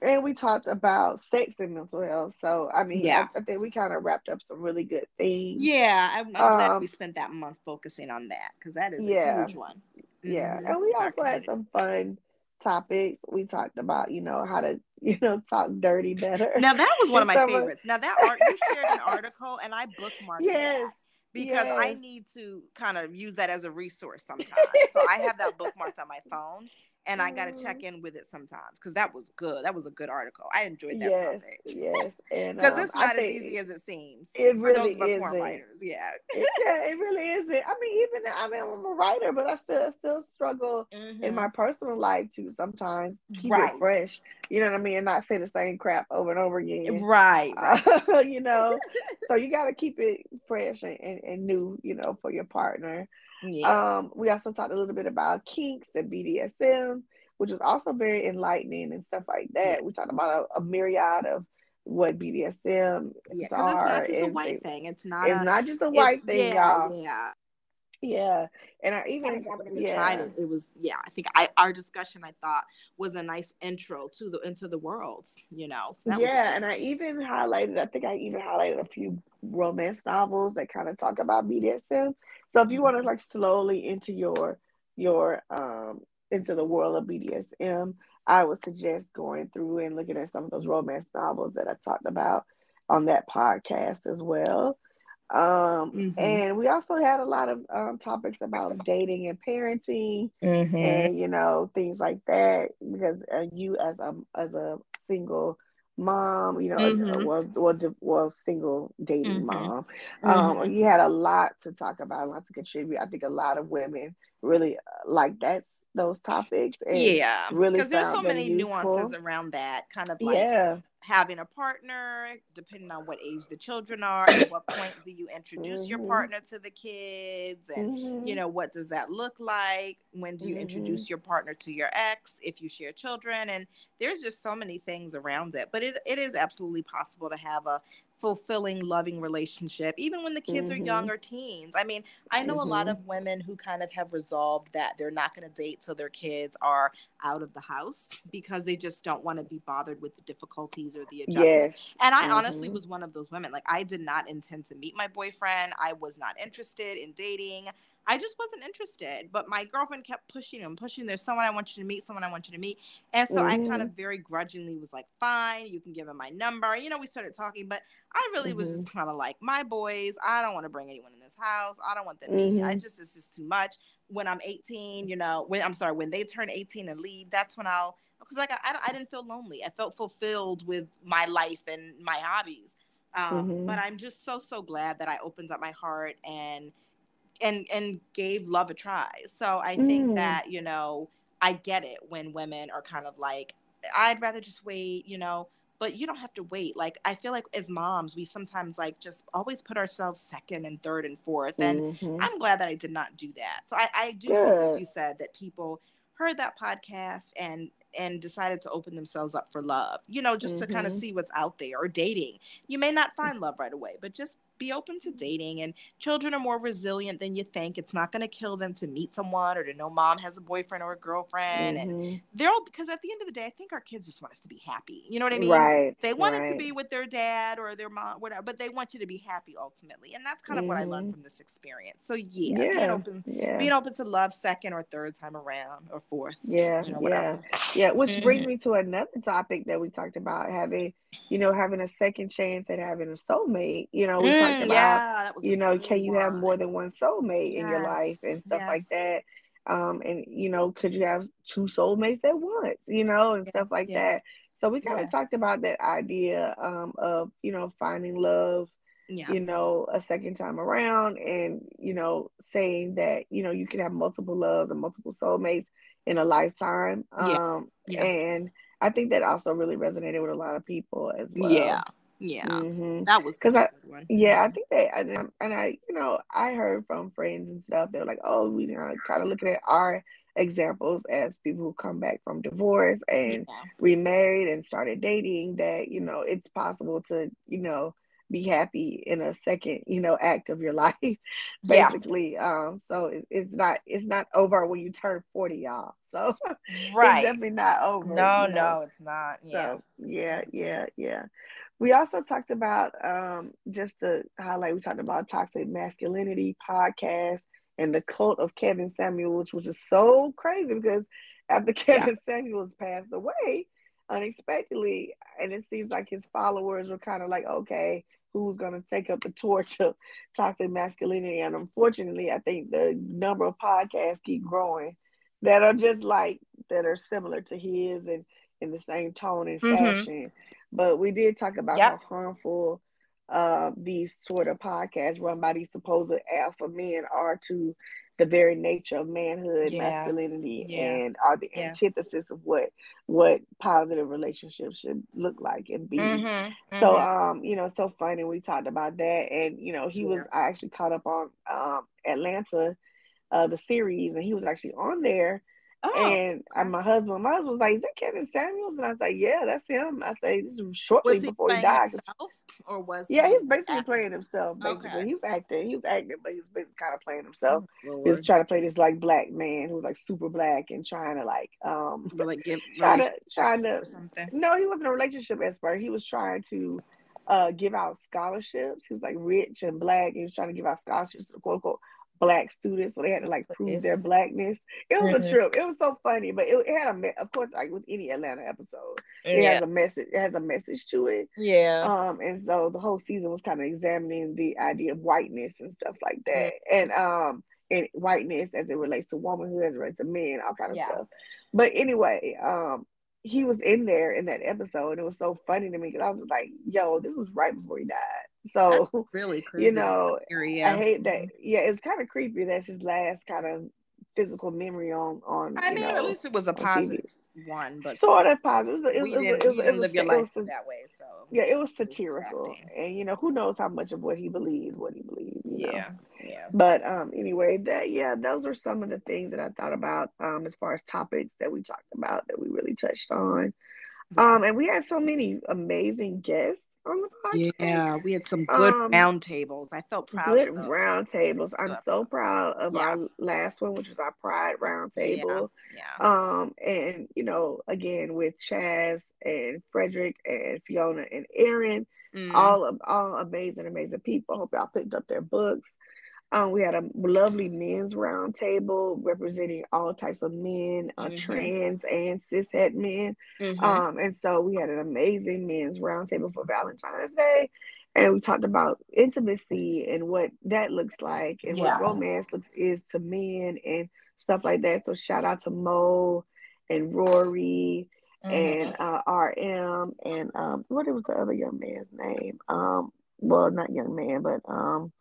and we talked about sex and mental health. So I mean, yeah, I, I think we kind of wrapped up some really good things. Yeah, I'm, I'm um, glad we spent that month focusing on that because that is a yeah, huge one. Yeah, mm-hmm. and we also had some fun topics. We talked about, you know, how to, [LAUGHS] you know, talk dirty better. Now that was one of my favorites. Now that art you shared an article and I bookmarked yes. Because yes. I need to kind of use that as a resource sometimes. so I have that bookmarked on my phone and I got to check mm-hmm. in with it sometimes because that was good. That was a good article. I enjoyed that yes, topic. Yes, because um, it's not as easy as it seems. It really is. writers, yeah. it, yeah, it really isn't. I mean, even I mean, I'm a writer, but I still still struggle mm-hmm. in my personal life too. Sometimes keep right. it fresh. You know what I mean, and not say the same crap over and over again. Right. right. Uh, [LAUGHS] you know, [LAUGHS] so you got to keep it fresh and, and, and new. You know, for your partner. Yeah. Um, we also talked a little bit about kinks and BDSM, which was also very enlightening and stuff like that. We talked about a, a myriad of what BDSM yeah, are. It's not just a white thing. It's not. It's a, not just a white thing, yeah, y'all. Yeah. Yeah, and I even yeah. tried it. It was yeah. I think I our discussion I thought was a nice intro to the into the worlds. You know. So yeah, and I even highlighted. I think I even highlighted a few romance novels that kind of talk about BDSM. So if you want to like slowly into your your um into the world of BDSM, I would suggest going through and looking at some of those romance novels that I talked about on that podcast as well. Um, mm-hmm. And we also had a lot of um, topics about dating and parenting, mm-hmm. and you know things like that. Because uh, you, as a as a single mom, you know, mm-hmm. well, well, well, single dating mm-hmm. mom. Um, mm-hmm. you had a lot to talk about, a lot to contribute. I think a lot of women really uh, like that those topics. yeah, really because there's so many useful. nuances around that kind of like yeah. having a partner, depending on what age the children are. At what point do you introduce mm-hmm. your partner to the kids, and mm-hmm. you know what does that look like? When do you mm-hmm. introduce your partner to your ex if you share children? And there's just so many things around it. But it, it is absolutely possible to have a fulfilling, loving relationship, even when the kids mm-hmm. are young or teens. I mean, I know mm-hmm. a lot mm-hmm. of women who kind of have resolved that they're not going to date till their kids are out of the house because they just don't want to be bothered with the difficulties or the adjustment. Yes. And I mm-hmm. honestly was one of those women. Like, I did not intend to meet my boyfriend, I was not interested in dating. I just wasn't interested. But my girlfriend kept pushing and pushing. There's someone I want you to meet, someone I want you to meet. And so mm-hmm. I kind mm-hmm. of very grudgingly was like, fine, you can give him my number. You know, we started talking, but I really mm-hmm. was just mm-hmm. kind of like, my boys, I don't want to bring anyone in this house. I don't want them mm-hmm. I just, it's just too much. When I'm 18, you know, when I'm sorry, when they turn 18 and leave, that's when I'll, because like I, I didn't feel lonely. I felt fulfilled with my life and my hobbies. Um, mm-hmm. But I'm just so, so glad that I opened up my heart and, and and gave love a try. So I think mm. that, you know, I get it when women are kind of like, I'd rather just wait, you know, but you don't have to wait. Like I feel like as moms, we sometimes like just always put ourselves second and third and fourth. And mm-hmm. I'm glad that I did not do that. So I, I do Good. hope, as you said, that people heard that podcast and and decided to open themselves up for love you know just mm-hmm. to kind of see what's out there or dating you may not find love right away but just be open to dating and children are more resilient than you think it's not going to kill them to meet someone or to know mom has a boyfriend or a girlfriend mm-hmm. and they're all because at the end of the day i think our kids just want us to be happy you know what i mean right they wanted right. to be with their dad or their mom whatever but they want you to be happy ultimately and that's kind of mm-hmm. what i learned mm-hmm. from this experience so yeah, yeah being open yeah. being open to love second or third time around or fourth yeah you know, yeah yeah which mm-hmm. brings me to another topic that we talked about having you know having a second chance at having a soulmate you know we mm, talked about yeah, you know can you have more than one soulmate yes, in your life and stuff yes. like that? Um and you know could you have two soulmates at once you know and yeah, stuff like yeah. that? So we kind of yeah. talked about that idea um of you know finding love you know a second time around and you know saying that you know you can have multiple loves and multiple soulmates in a lifetime um and i think that also really resonated with a lot of people as well. Yeah yeah, mm-hmm. that was because I, yeah, I think they and, and I, you know, I heard from friends and stuff. They're like, oh, we you know, kind of looking at our examples as people who come back from divorce and yeah. remarried and started dating. That you know, it's possible to you know be happy in a second you know act of your [LAUGHS] life basically yeah. um so it, it's not it's not over when you turn 40 y'all [LAUGHS] so right definitely not over no you know? no it's not yeah so, yeah yeah yeah we also talked about um, just to highlight, we talked about toxic masculinity podcast and the cult of Kevin Samuels, which was so crazy because after [LAUGHS] Kevin yeah. Samuels passed away unexpectedly, and it seems like his followers were kind of like, okay, who's going to take up the torch of toxic masculinity? And unfortunately, I think the number of podcasts keep growing that are just like that are similar to his and in the same tone and mm-hmm. But we did talk about yep. how harmful uh, these sort of podcasts run by these supposed alpha men are to the very nature of manhood, yeah. masculinity, yeah. and are the yeah. antithesis of what what positive relationships should look like and be. Mm-hmm. Mm-hmm. So, um, you know, it's so funny we talked about that, and you know, he was I actually caught up on um Atlanta, uh, the series, and he was actually on there Oh. And I, my husband, my husband was like, "Is that Kevin Samuels?" And I was like, "Yeah, that's him." I say, "This is shortly he before he died." Himself, or was yeah, he's basically acting? playing himself. Basically, okay. he was acting. He was acting, but he was basically kind of playing himself. Oh, he was trying to play this like black man who was like super black and trying to like um, [LAUGHS] but like give [LAUGHS] trying to trying to something. No, he wasn't a relationship expert. He was trying to uh give out scholarships. He was like rich and black. He was trying to give out scholarships to quote unquote black students, so they had to like prove their blackness. It was mm-hmm. a trip. It was so funny, but it, it had a of course like with any Atlanta episode, it yeah. has a message. It has a message to it. Yeah. Um, and so the whole season was kind of examining the idea of whiteness and stuff like that, mm-hmm. and um, and whiteness as it relates to womanhood, as it relates to men, all kind of yeah. stuff. But anyway, um, he was in there in that episode, and it was so funny to me because I was like, "Yo, this was right before he died." So That's really [LAUGHS] crazy. You know, I hate that. Yeah, it's kind of creepy. That's his last kind of physical memory on on. I mean, know, at least it was a positive TV. one, but sort of positive. It was, we didn't, it was, didn't live your life was, that way, so yeah, it was satirical, and you know, who knows how much of what he believed, what he believed. yeah, know? yeah. But um, anyway, that yeah, those are some of the things that I thought about um as far as topics that we talked about that we really touched on. Um, and we had so many amazing guests on the podcast. Yeah, we had some good um, round tables. I felt proud. Good round tables. I'm so proud of yeah. our last one, which was our Pride round table. Yeah. yeah. Um, and you know, again with Chaz and Frederick and Fiona and Aaron, mm. all of all amazing, amazing people. Hope y'all picked up their books. Um, we had a lovely men's roundtable representing all types of men, uh, mm-hmm. trans and cishet men. Mm-hmm. Um, and so we had an amazing men's roundtable for Valentine's Day. And we talked about intimacy and what that looks like and yeah. what romance looks is to men and stuff like that. So shout out to Mo and Rory mm-hmm. and uh, RM and um, what was the other young man's name? Um, well, not young man, but um,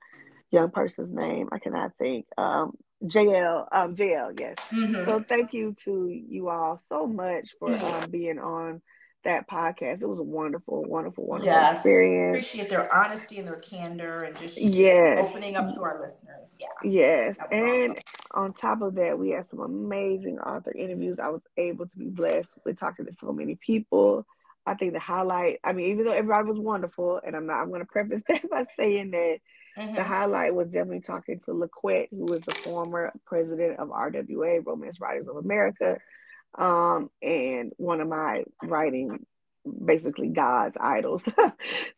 young person's name. I cannot think. Um, JL, um, JL, yes. Mm-hmm. So thank you to you all so much for um, being on that podcast. It was a wonderful, wonderful, wonderful yes. experience. Appreciate their honesty and their candor and just yes. opening up to our listeners. Yeah. Yes. And awesome. on top of that, we had some amazing author interviews. I was able to be blessed with talking to so many people I think the highlight, I mean, even though everybody was wonderful, and I'm not, I'm going to preface [LAUGHS] that by saying that mm-hmm. the highlight was definitely talking to LaQuette, who is the former president of RWA, Romance Writers of America, um, and one of my writing, basically God's idols. [LAUGHS] so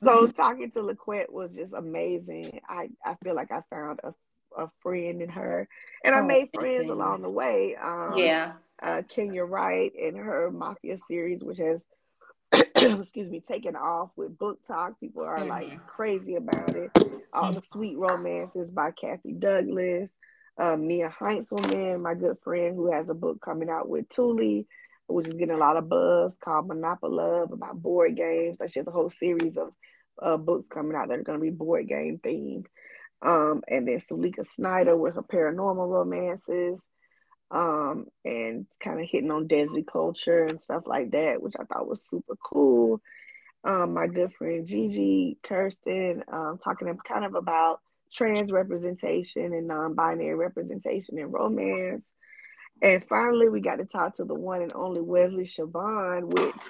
mm-hmm. talking to LaQuette was just amazing. I, I feel like I found a, a friend in her, and I oh, made friends along the way. Um, yeah. Uh, Kenya Wright and her Mafia series, which has [CLEARS THROAT] excuse me, taking off with BookTok. People are mm-hmm. like crazy about it. All the sweet romances by Kathy Douglass, uh, Mia Heintzelman, my good friend who has a book coming out with Tuli, which is getting a lot of buzz called Monopoly Love about board games. Like she has a whole series of uh, books coming out that are going to be board game themed. Um, and then Suleikha Snyder with her paranormal romances um, and kind of hitting on Desi culture and stuff like that, which I thought was super cool. Um, my good friend Gigi Kirsten um, talking kind of about trans representation and non-binary representation in romance. And finally, we got to talk to the one and only Wesley Siobhan, which,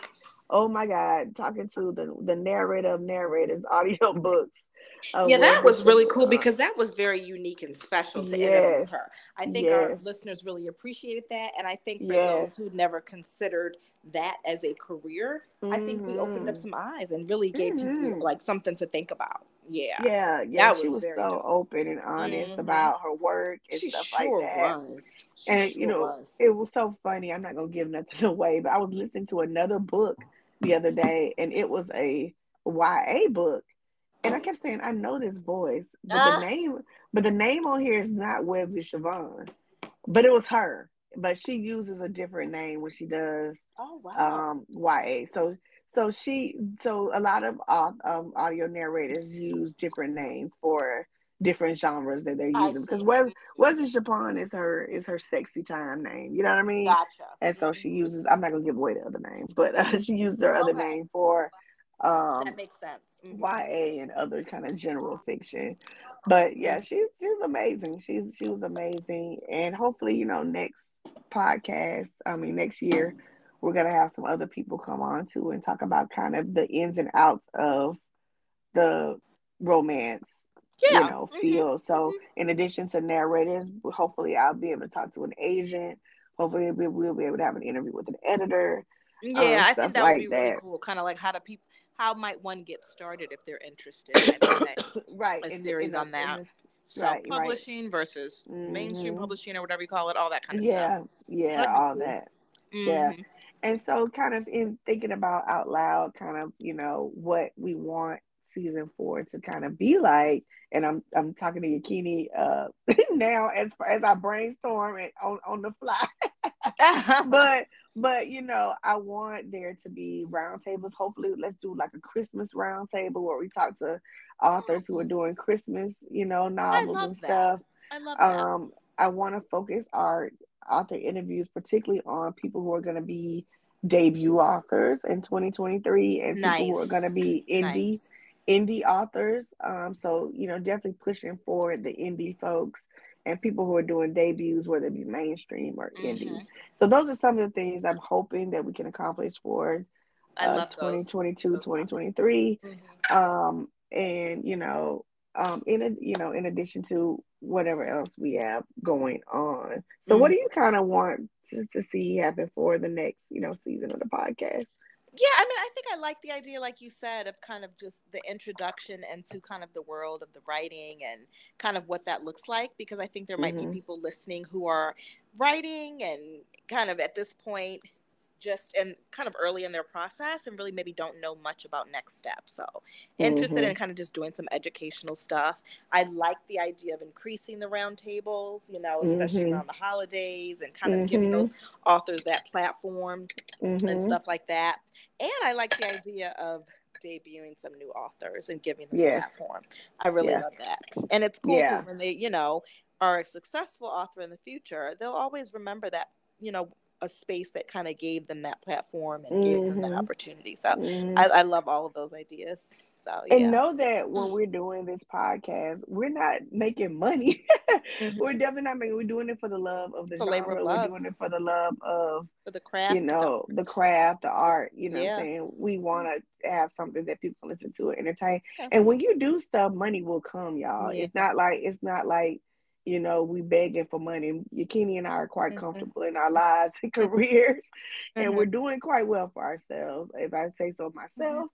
oh my God, talking to the the narrator of narrators [LAUGHS] audio books yeah, that was really cool because that was very unique and special to yes. interview her. I think yes. our listeners really appreciated that, and I think for yes. those who never considered that as a career, mm-hmm. I think we opened up mm-hmm. some eyes and really gave mm-hmm. people like something to think about. Yeah, yeah, yeah. That she was, was so dope. open and honest mm-hmm. about her work and she stuff sure like that. Was. and sure you know, was. it was so funny. I'm not gonna give nothing [LAUGHS] away, but I was listening to another book the other day, and it was a YA book and I kept saying, I know this voice, but uh. the name, but the name on here is not Wesley Siobhan, but it was her. But she uses a different name when she does. Oh wow. Um, YA. So so she so a lot of uh, um, audio narrators use different names for different genres that they're using because Wes, Wesley Siobhan is her is her sexy time name. You know what I mean? Gotcha. And so she mm-hmm. uses. I'm not gonna give away the other name, but uh, [LAUGHS] she used her other okay. name for um that makes sense mm-hmm. ya and other kind of general fiction but yeah she's she's amazing she's she was amazing and hopefully you know next podcast i mean next year we're gonna have some other people come on too and talk about kind of the ins and outs of the romance yeah. you know mm-hmm. field so mm-hmm. in addition to narrators hopefully i'll be able to talk to an agent hopefully we'll be able to have an interview with an editor yeah, um, I think that would be really cool. Kind of like how do people how might one get started if they're interested? [COUGHS] right, a in, series in, on that. Self publishing right. versus mm-hmm. mainstream publishing or whatever you call it, all that kind of yeah, stuff. Yeah, yeah, all cool. that. Mm-hmm. Yeah. And so kind of in thinking about out loud, kind of, you know, what we want season four to kind of be like. And I'm I'm talking to Yakini uh [LAUGHS] now as as I brainstorm it on, on the fly. [LAUGHS] [LAUGHS] but but you know, I want there to be roundtables. Hopefully, let's do like a Christmas roundtable where we talk to authors who are doing Christmas, you know, novels and that. stuff. I love that. Um, I want to focus our author interviews particularly on people who are going to be debut authors in 2023 and nice. people who are going to be indie nice. indie authors. Um, so you know, definitely pushing forward the indie folks and people who are doing debuts, whether it be mainstream or mm-hmm. indie. So those are some of the things I'm hoping that we can accomplish for uh, 2022, those. 2023. Mm-hmm. Um, and you know, um, in a, you know, in addition to whatever else we have going on. So, mm-hmm. what do you kind of want to, to see happen for the next, you know, season of the podcast? yeah i mean i think i like the idea like you said of kind of just the introduction into kind of the world of the writing and kind of what that looks like because i think there might mm-hmm. be people listening who are writing and kind of at this point just and kind of early in their process and really maybe don't know much about next steps. So interested mm-hmm. in kind of just doing some educational stuff. I like the idea of increasing the roundtables, you know, especially mm-hmm. around the holidays and kind of mm-hmm. giving those authors that platform and mm-hmm. stuff like that. And I like the idea of debuting some new authors and giving them yes. a platform. I really yeah. love that. And it's cool because yeah. when they, you know, are a successful author in the future, they'll always remember that, you know, a space that kind of gave them that platform and mm-hmm. gave them that mm-hmm. opportunity. So mm-hmm. I, I, love all of those ideas. So yeah. and know that when we're doing this podcast, we're not making money. [LAUGHS] mm-hmm. We're definitely not making. We're doing it for the love of the, the genre. We're doing it for the love of for the craft. You know, the, craft, the art. You know, yeah. what I'm saying we want to have something that people listen to, and entertain. Yeah. And when you do stuff, money will come, y'all. Yeah. It's not like it's not like you know, we begging for money. Yakini and I are quite mm-hmm. comfortable in our lives and [LAUGHS] careers, mm-hmm. and we're doing quite well for ourselves. If I say so myself,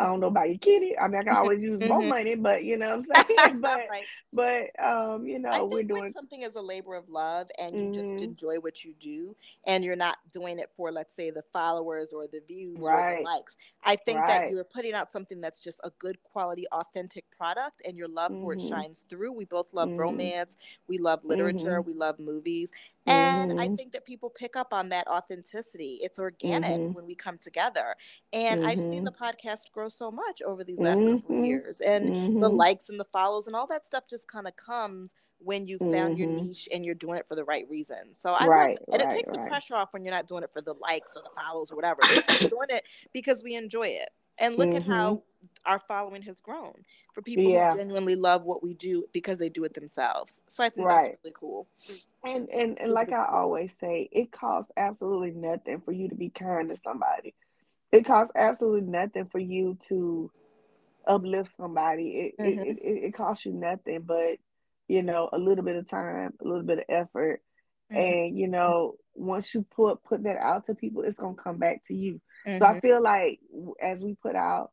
I don't know about you, Kitty. I mean, I can always use more mm-hmm. money, but you know what I'm [LAUGHS] saying. but right. but um, you know, we're doing something as a labor of love, and you mm-hmm. just enjoy what you do, and you're not doing it for, let's say, the followers or the views right. or the likes. I think right. that you're putting out something that's just a good quality, authentic product, and your love mm-hmm. for it mm-hmm. shines through. We both love mm-hmm. romance, we love literature, we love movies, and I think that people pick up on that authenticity. It's organic when we come together, and I've seen the podcast grow so much over these last mm-hmm. couple years and mm-hmm. the likes and the follows and all that stuff just kind of comes when you found mm-hmm. your niche and you're doing it for the right reason. So I right, and right, it takes right. the pressure off when you're not doing it for the likes or the follows or whatever. We're doing it because we enjoy it. And look at how mm-hmm. our following has grown for people yeah. who genuinely love what we do because they do it themselves. So I think that's really cool. And and and like I always say, it costs absolutely nothing for you to be kind to somebody. It costs absolutely nothing for you to uplift somebody. It, mm-hmm. it, it, it costs you nothing but, you know, a little bit of time, a little bit of effort. Mm-hmm. And, you know, once you put put that out to people, it's gonna come back to you. Mm-hmm. So I mm-hmm. feel like as we put out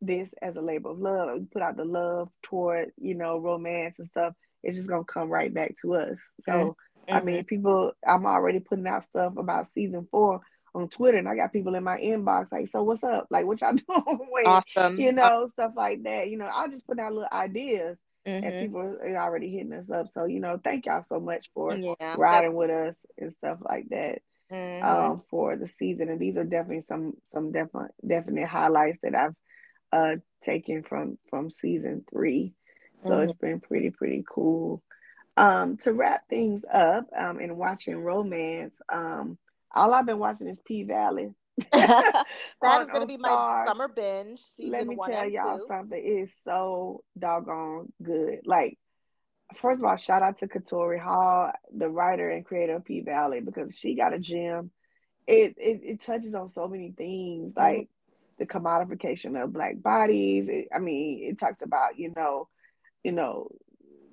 this as a labor of love, we put out the love toward, you know, romance and stuff, it's just gonna come right back to us. So mm-hmm. I mean people I'm already putting out stuff about season four on Twitter, and I got people in my inbox like, "So what's up? Like, what y'all [LAUGHS] doing?" awesome. You know, stuff like that. You know, I'll just put out little ideas, mm-hmm. and people are already hitting us up. So you know, thank y'all so much for yeah, riding with us and stuff like that. Mm-hmm. Um, for the season, and these are definitely some some definite definite highlights that I've uh taken from from season three. So mm-hmm. it's been pretty pretty cool. Um, to wrap things up, um, and watching romance, um, all I've been watching is P Valley. [LAUGHS] that on, is going to be my summer binge. season Let me tell y'all two. something. It is so doggone good. Like, first of all, shout out to Katori Hall, the writer and creator of P Valley, because she got a gem. It it, it touches on so many things, mm-hmm. like the commodification of black bodies. It, I mean, it talks about you know, you know,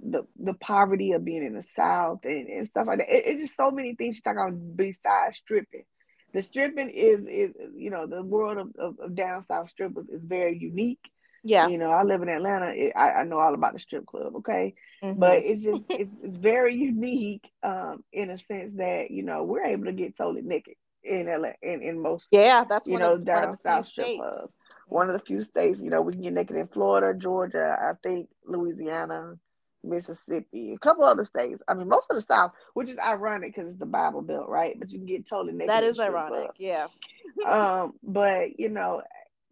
the the poverty of being in the South and, and stuff like that. It, it's just so many things she talk about besides stripping. The stripping is is you know the world of, of, of down south strippers is very unique. Yeah, you know I live in Atlanta. It, I, I know all about the strip club. Okay, mm-hmm. but it's just [LAUGHS] it's, it's very unique um, in a sense that you know we're able to get totally naked in LA in, in most yeah that's you know of, down south strip clubs. One of the few states, you know, we can get naked in Florida, Georgia, I think Louisiana, Mississippi, a couple other states. I mean, most of the South, which is ironic because it's the Bible Belt, right? But you can get totally naked. That is ironic, yeah. [LAUGHS] um, but you know,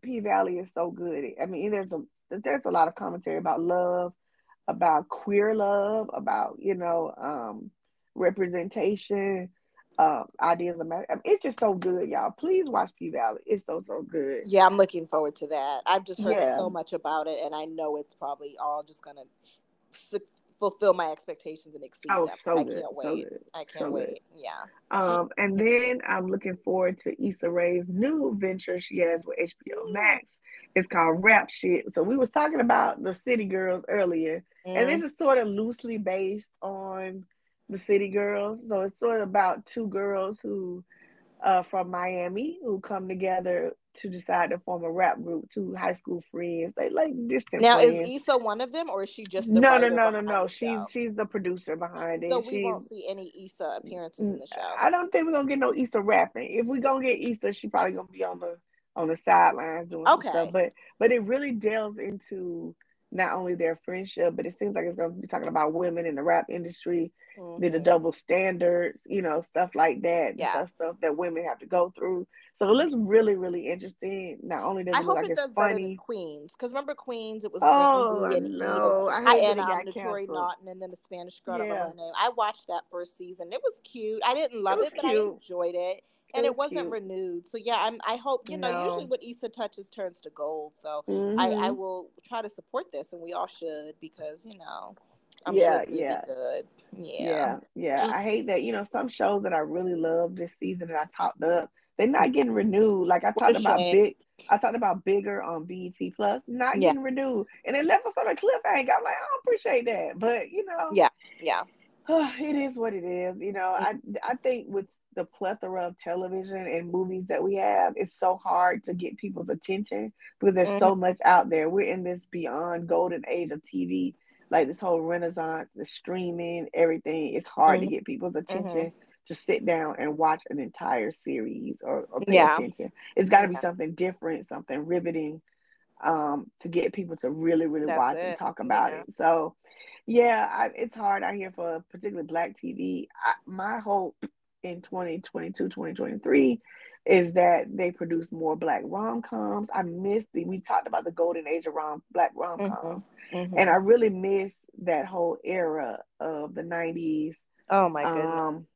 P Valley is so good. I mean, there's a there's a lot of commentary about love, about queer love, about you know, um, representation, um, ideas of marriage. I mean, it's just so good, y'all. Please watch P Valley. It's so so good. Yeah, I'm looking forward to that. I've just heard yeah. so much about it, and I know it's probably all just gonna fulfill my expectations and exceed oh, them. So I good, can't wait. So I can't so wait. Good. Yeah. Um, and then I'm looking forward to Issa Rae's new venture she has with HBO Max. It's called Rap Shit. So we was talking about the City Girls earlier, mm. and this is sort of loosely based on the City Girls. So it's sort of about two girls who uh, from Miami who come together to decide to form a rap group. Two high school friends, they like distant. Now, friends. is Issa one of them, or is she just no, no, no, no, no? She's she's the producer behind it. So we won't see any Issa appearances in the show. I don't think we're gonna get no Issa rapping. If we gonna get Issa, she probably gonna be on the on the sidelines doing okay. stuff. But but it really delves into not only their friendship, but it seems like it's going to be talking about women in the rap industry, mm-hmm. the, the double standards, you know, stuff like that. Yeah. Stuff, stuff that women have to go through. So it looks really, really interesting. Not only does I it hope like it does funny. better than Queens, because remember Queens, it was oh and no, I, I and um, Naturi Naughton, and then the Spanish girl. Yeah. her name. I watched that first season. It was cute. I didn't love it, it but cute. I enjoyed it and it, wasn't cute. renewed. So yeah, I'm. I hope you no. know. Usually, what Issa touches turns to gold. So mm-hmm. I, I mm-hmm. will try to support this, and we all should because you know. I'm yeah, sure yeah. good. Yeah. Yeah. Yeah. I hate that, you know, some shows that I really love this season that I talked up, they're not getting renewed. Like I talked about big I talked about bigger on BET Plus, not yeah. getting renewed. And it left us on a cliffhanger. I'm like, I don't appreciate that. But you know, yeah, yeah. [SIGHS] it is what it is. You know, I I think with the plethora of television and movies that we have, it's so hard to get people's attention because there's mm-hmm. so much out there. We're in this beyond golden age of TV, like this whole renaissance, the streaming, everything. It's hard mm-hmm. to get people's mm-hmm. attention mm-hmm. to sit down and watch an entire series or, or pay yeah. attention. It's got to be something different, something riveting um, to get people to really, really That's watch it. and talk about yeah. it. So, yeah, I, it's hard out here for particularly Black TV. I, my hope in 2022, 2023 is that they produce more black rom-coms. I miss the we talked about the golden age of rom black rom-coms. Mm-hmm. Mm-hmm. And I really miss that whole era of the 90s. Oh my goodness. Um,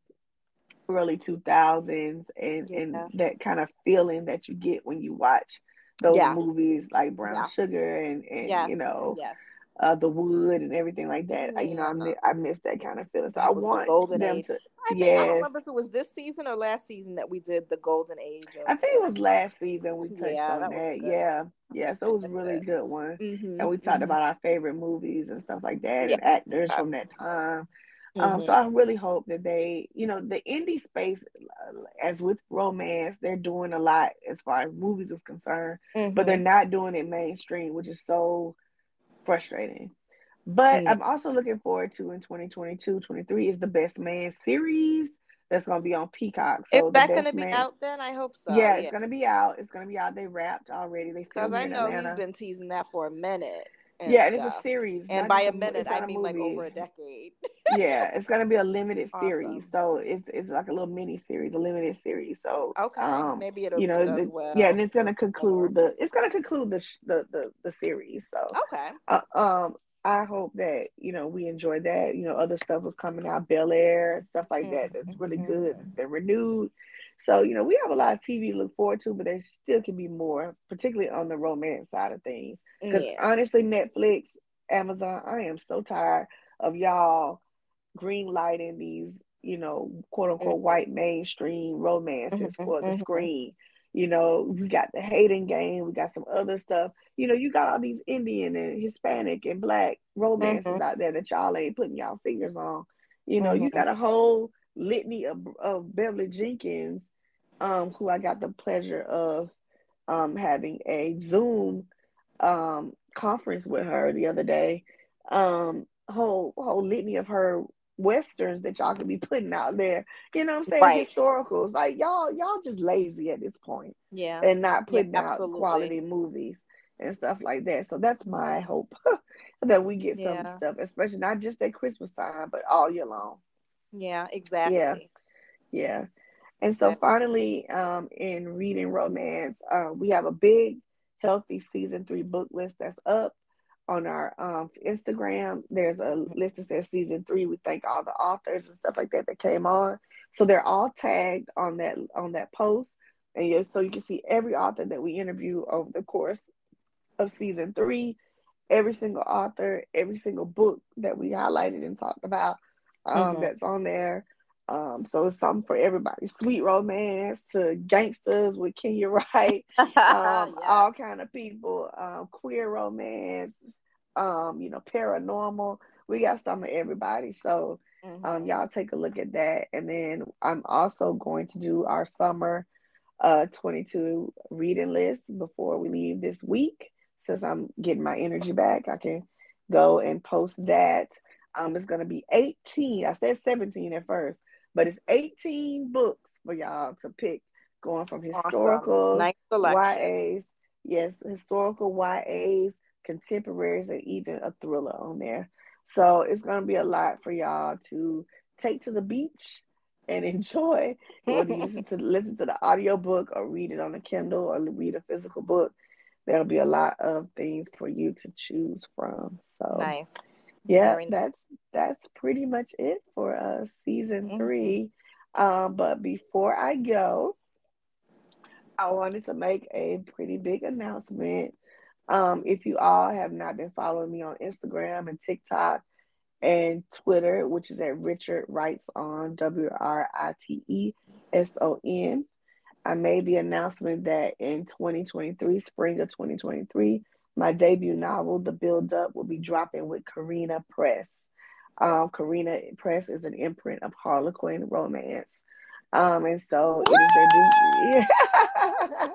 early 2000s and yeah. and that kind of feeling that you get when you watch those yeah. movies like Brown yeah. Sugar and and yes. you know yes uh, the wood and everything like that. Yeah. I, you know, I miss, I miss that kind of feeling. So I want the golden them age. to. I, think, yes. I don't remember if it was this season or last season that we did the golden age. Of, I think it was last season we touched yeah, on that. that. Yeah, yeah. So it was a really it. good one, mm-hmm. and we talked mm-hmm. about our favorite movies and stuff like that, yeah. and actors from that time. Mm-hmm. Um, so mm-hmm. I really hope that they, you know, the indie space, uh, as with romance, they're doing a lot as far as movies is concerned, but they're mm-hmm. not doing it mainstream, which is so frustrating. But I'm also looking forward to in 2022, 23 is the Best Man series that's going to be on Peacock. So is that going to be man, out then? I hope so. Yeah, yeah. it's going to be out. It's going to be out. They wrapped already. They because I know he's been teasing that for a minute. And yeah, and it's a series. And by a minute, I mean like over a decade. yeah, it's gonna be a limited [LAUGHS] awesome. series, so it's it's like a little mini series, a limited series. So okay, um, maybe it'll you know the, well. yeah, and it's gonna conclude the it's gonna conclude the the the, the series. So okay, uh, um, I hope that you know we enjoy that. You know, other stuff was coming out, Bel Air stuff like mm-hmm. that. That's really good. Mm-hmm. They're renewed. So, you know, we have a lot of TV to look forward to, but there still can be more, particularly on the romance side of things. Because yeah. honestly, Netflix, Amazon, I am so tired of y'all green lighting these, you know, quote unquote mm-hmm. white mainstream romances mm-hmm. for the mm-hmm. screen. You know, we got the Hating Game, we got some other stuff. You know, you got all these Indian and Hispanic and black romances mm-hmm. out there that y'all ain't putting y'all fingers on. You know, you mm-hmm. got a whole litany of, of Beverly Jenkins um, who I got the pleasure of um, having a Zoom um, conference with her the other day. Um, whole whole litany of her westerns that y'all could be [LAUGHS] putting out there. You know what I'm saying? Right. Historicals. Like y'all, y'all just lazy at this point. Yeah. And not putting yeah, out quality movies and stuff like that. So that's my hope [LAUGHS] that we get some yeah. stuff, especially not just at Christmas time, but all year long. Yeah, exactly. Yeah. Yeah. And so finally, um, in reading romance, uh, we have a big, healthy season three book list that's up on our um, Instagram. There's a list that says season three. We thank all the authors and stuff like that that came on. So they're all tagged on that on that post, and you, so you can see every author that we interview over the course of season three. Every single author, every single book that we highlighted and talked about, um, mm-hmm. that's on there. Um, so it's something for everybody. Sweet romance to gangsters with Kenya [LAUGHS] Wright, um, [LAUGHS] yes. all kind of people. Um, queer romance, um, you know, paranormal. We got some of everybody. So um, mm-hmm. y'all take a look at that. And then I'm also going to do our summer uh 22 reading list before we leave this week. Since I'm getting my energy back, I can go and post that. Um, it's gonna be 18. I said 17 at first but it's 18 books for y'all to pick, going from historical awesome. nice YAs, yes, historical YAs, contemporaries, and even a thriller on there. So it's gonna be a lot for y'all to take to the beach and [LAUGHS] enjoy. Whether you listen to listen to [LAUGHS] the audio book or read it on a Kindle or read a physical book, there'll be a lot of things for you to choose from. So nice yeah that's that's pretty much it for uh season mm-hmm. three um but before i go I wanted to make a pretty big announcement. Um, if you all have not been following me on Instagram and TikTok and Twitter, which is at Richard Writes on W R I T E S O N, I made the announcement that in 2023, spring of 2023, my debut novel, The Build Up, will be dropping with Carina Press. Um, Carina Press is an imprint of Harlequin romance. Um, and so Woo! it is their [LAUGHS] yeah. [LAUGHS]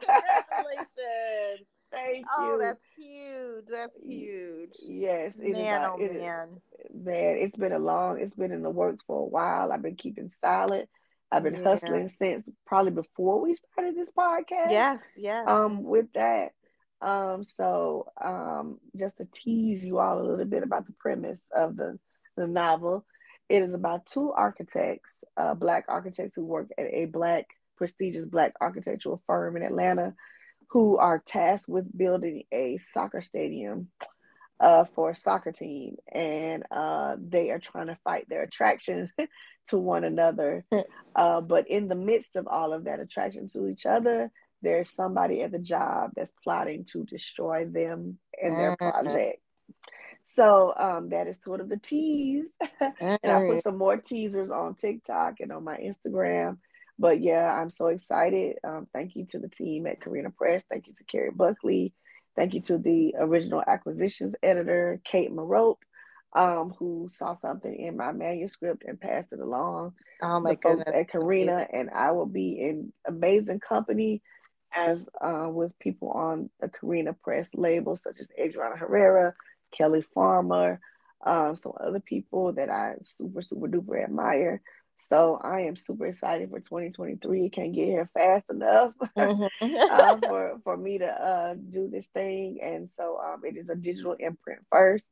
Congratulations. Thank oh, you. Oh, that's huge. That's huge. Yes. It man, is, oh it man. Is, man, it's been a long, it's been in the works for a while. I've been keeping silent. I've been yeah. hustling since probably before we started this podcast. Yes, yes. Um, with that. Um, so um, just to tease you all a little bit about the premise of the, the novel, it is about two architects, uh, black architects who work at a black prestigious black architectural firm in Atlanta, who are tasked with building a soccer stadium uh, for a soccer team, and uh, they are trying to fight their attraction [LAUGHS] to one another. Uh, but in the midst of all of that attraction to each other, there's somebody at the job that's plotting to destroy them and their mm-hmm. project. So um, that is sort of the tease. [LAUGHS] and I put some more teasers on TikTok and on my Instagram. But yeah, I'm so excited. Um, thank you to the team at Carina Press. Thank you to Kerri Buckley. Thank you to the original acquisitions editor, Kate Marope, um, who saw something in my manuscript and passed it along. Oh my goodness. At Carina, and I will be in amazing company as uh, with people on the Carina Press label, such as Adriana Herrera, Kelly Farmer, um, some other people that I super, super duper admire. So I am super excited for 2023. Can't get here fast enough [LAUGHS] mm-hmm. uh, for, for me to uh, do this thing. And so um, it is a digital imprint first,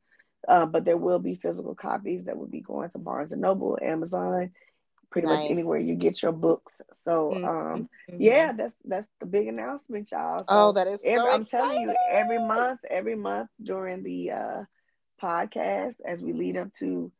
uh, but there will be physical copies that will be going to Barnes and Noble, Amazon, pretty nice. much anywhere you get your books. So mm-hmm. um mm-hmm. yeah, that's that's the big announcement, y'all. So oh, that is every, so I'm telling you, every month, every month during the uh podcast as we lead up to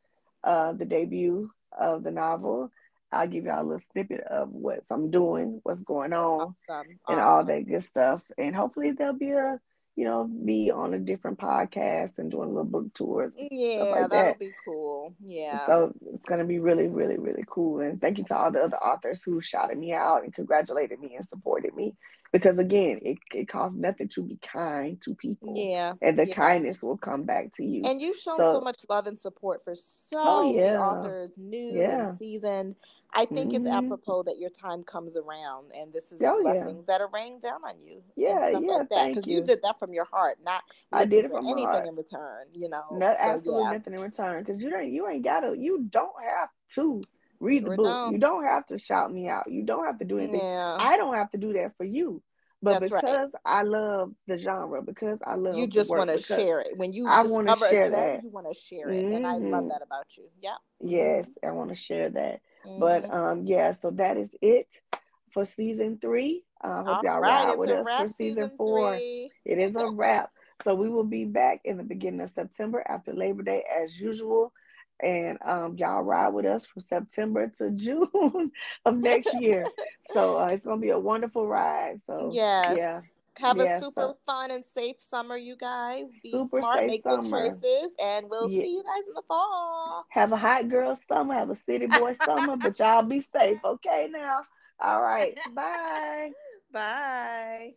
uh the debut of the novel. I'll give y'all a little snippet of what I'm doing, what's going on, awesome. and awesome. all that good stuff. And hopefully there'll be a you know, be on a different podcast and doing a little book tours. Yeah, like that'll that. be cool. Yeah. So it's gonna be really, really, really cool. And thank you to all the other authors who shouted me out and congratulated me and supported me because again it, it costs nothing to be kind to people yeah and the yeah. kindness will come back to you and you've shown so, so much love and support for so oh, yeah. many authors new yeah. and seasoned i think mm-hmm. it's apropos that your time comes around and this is oh, blessings that are raining down on you yeah yeah like that because you. you. did that from your heart not i did it from anything heart. in return you know no, so, absolutely nothing in return because you don't you ain't gotta you don't have to read sure the book. Don't. You don't have to shout me out. You don't have to do anything. Yeah. I don't have to do that for you. But That's because right. I love the genre, because I love you just want to share it. When you I want to share that, you want to share it, mm-hmm. and I love mm-hmm. that about you. Yeah. Yes, I want to share that. Mm-hmm. But um, yeah. So that is it for season three. I uh, hope All y'all right, ride with us for season, season four. Three. It is a wrap. So we will be back in the beginning of September after Labor Day as usual and um, y'all ride with us from September to [LAUGHS] June of next [LAUGHS] year. so uh, it's gonna be a wonderful ride. So yes. yeah. Have a super so. fun and safe summer, you guys. Be super smart, make summer. good choices, and we'll yeah. see you guys in the fall. Have a hot girl summer, have a city boy summer, but y'all be safe, [LAUGHS] okay? Now, all right, bye, bye.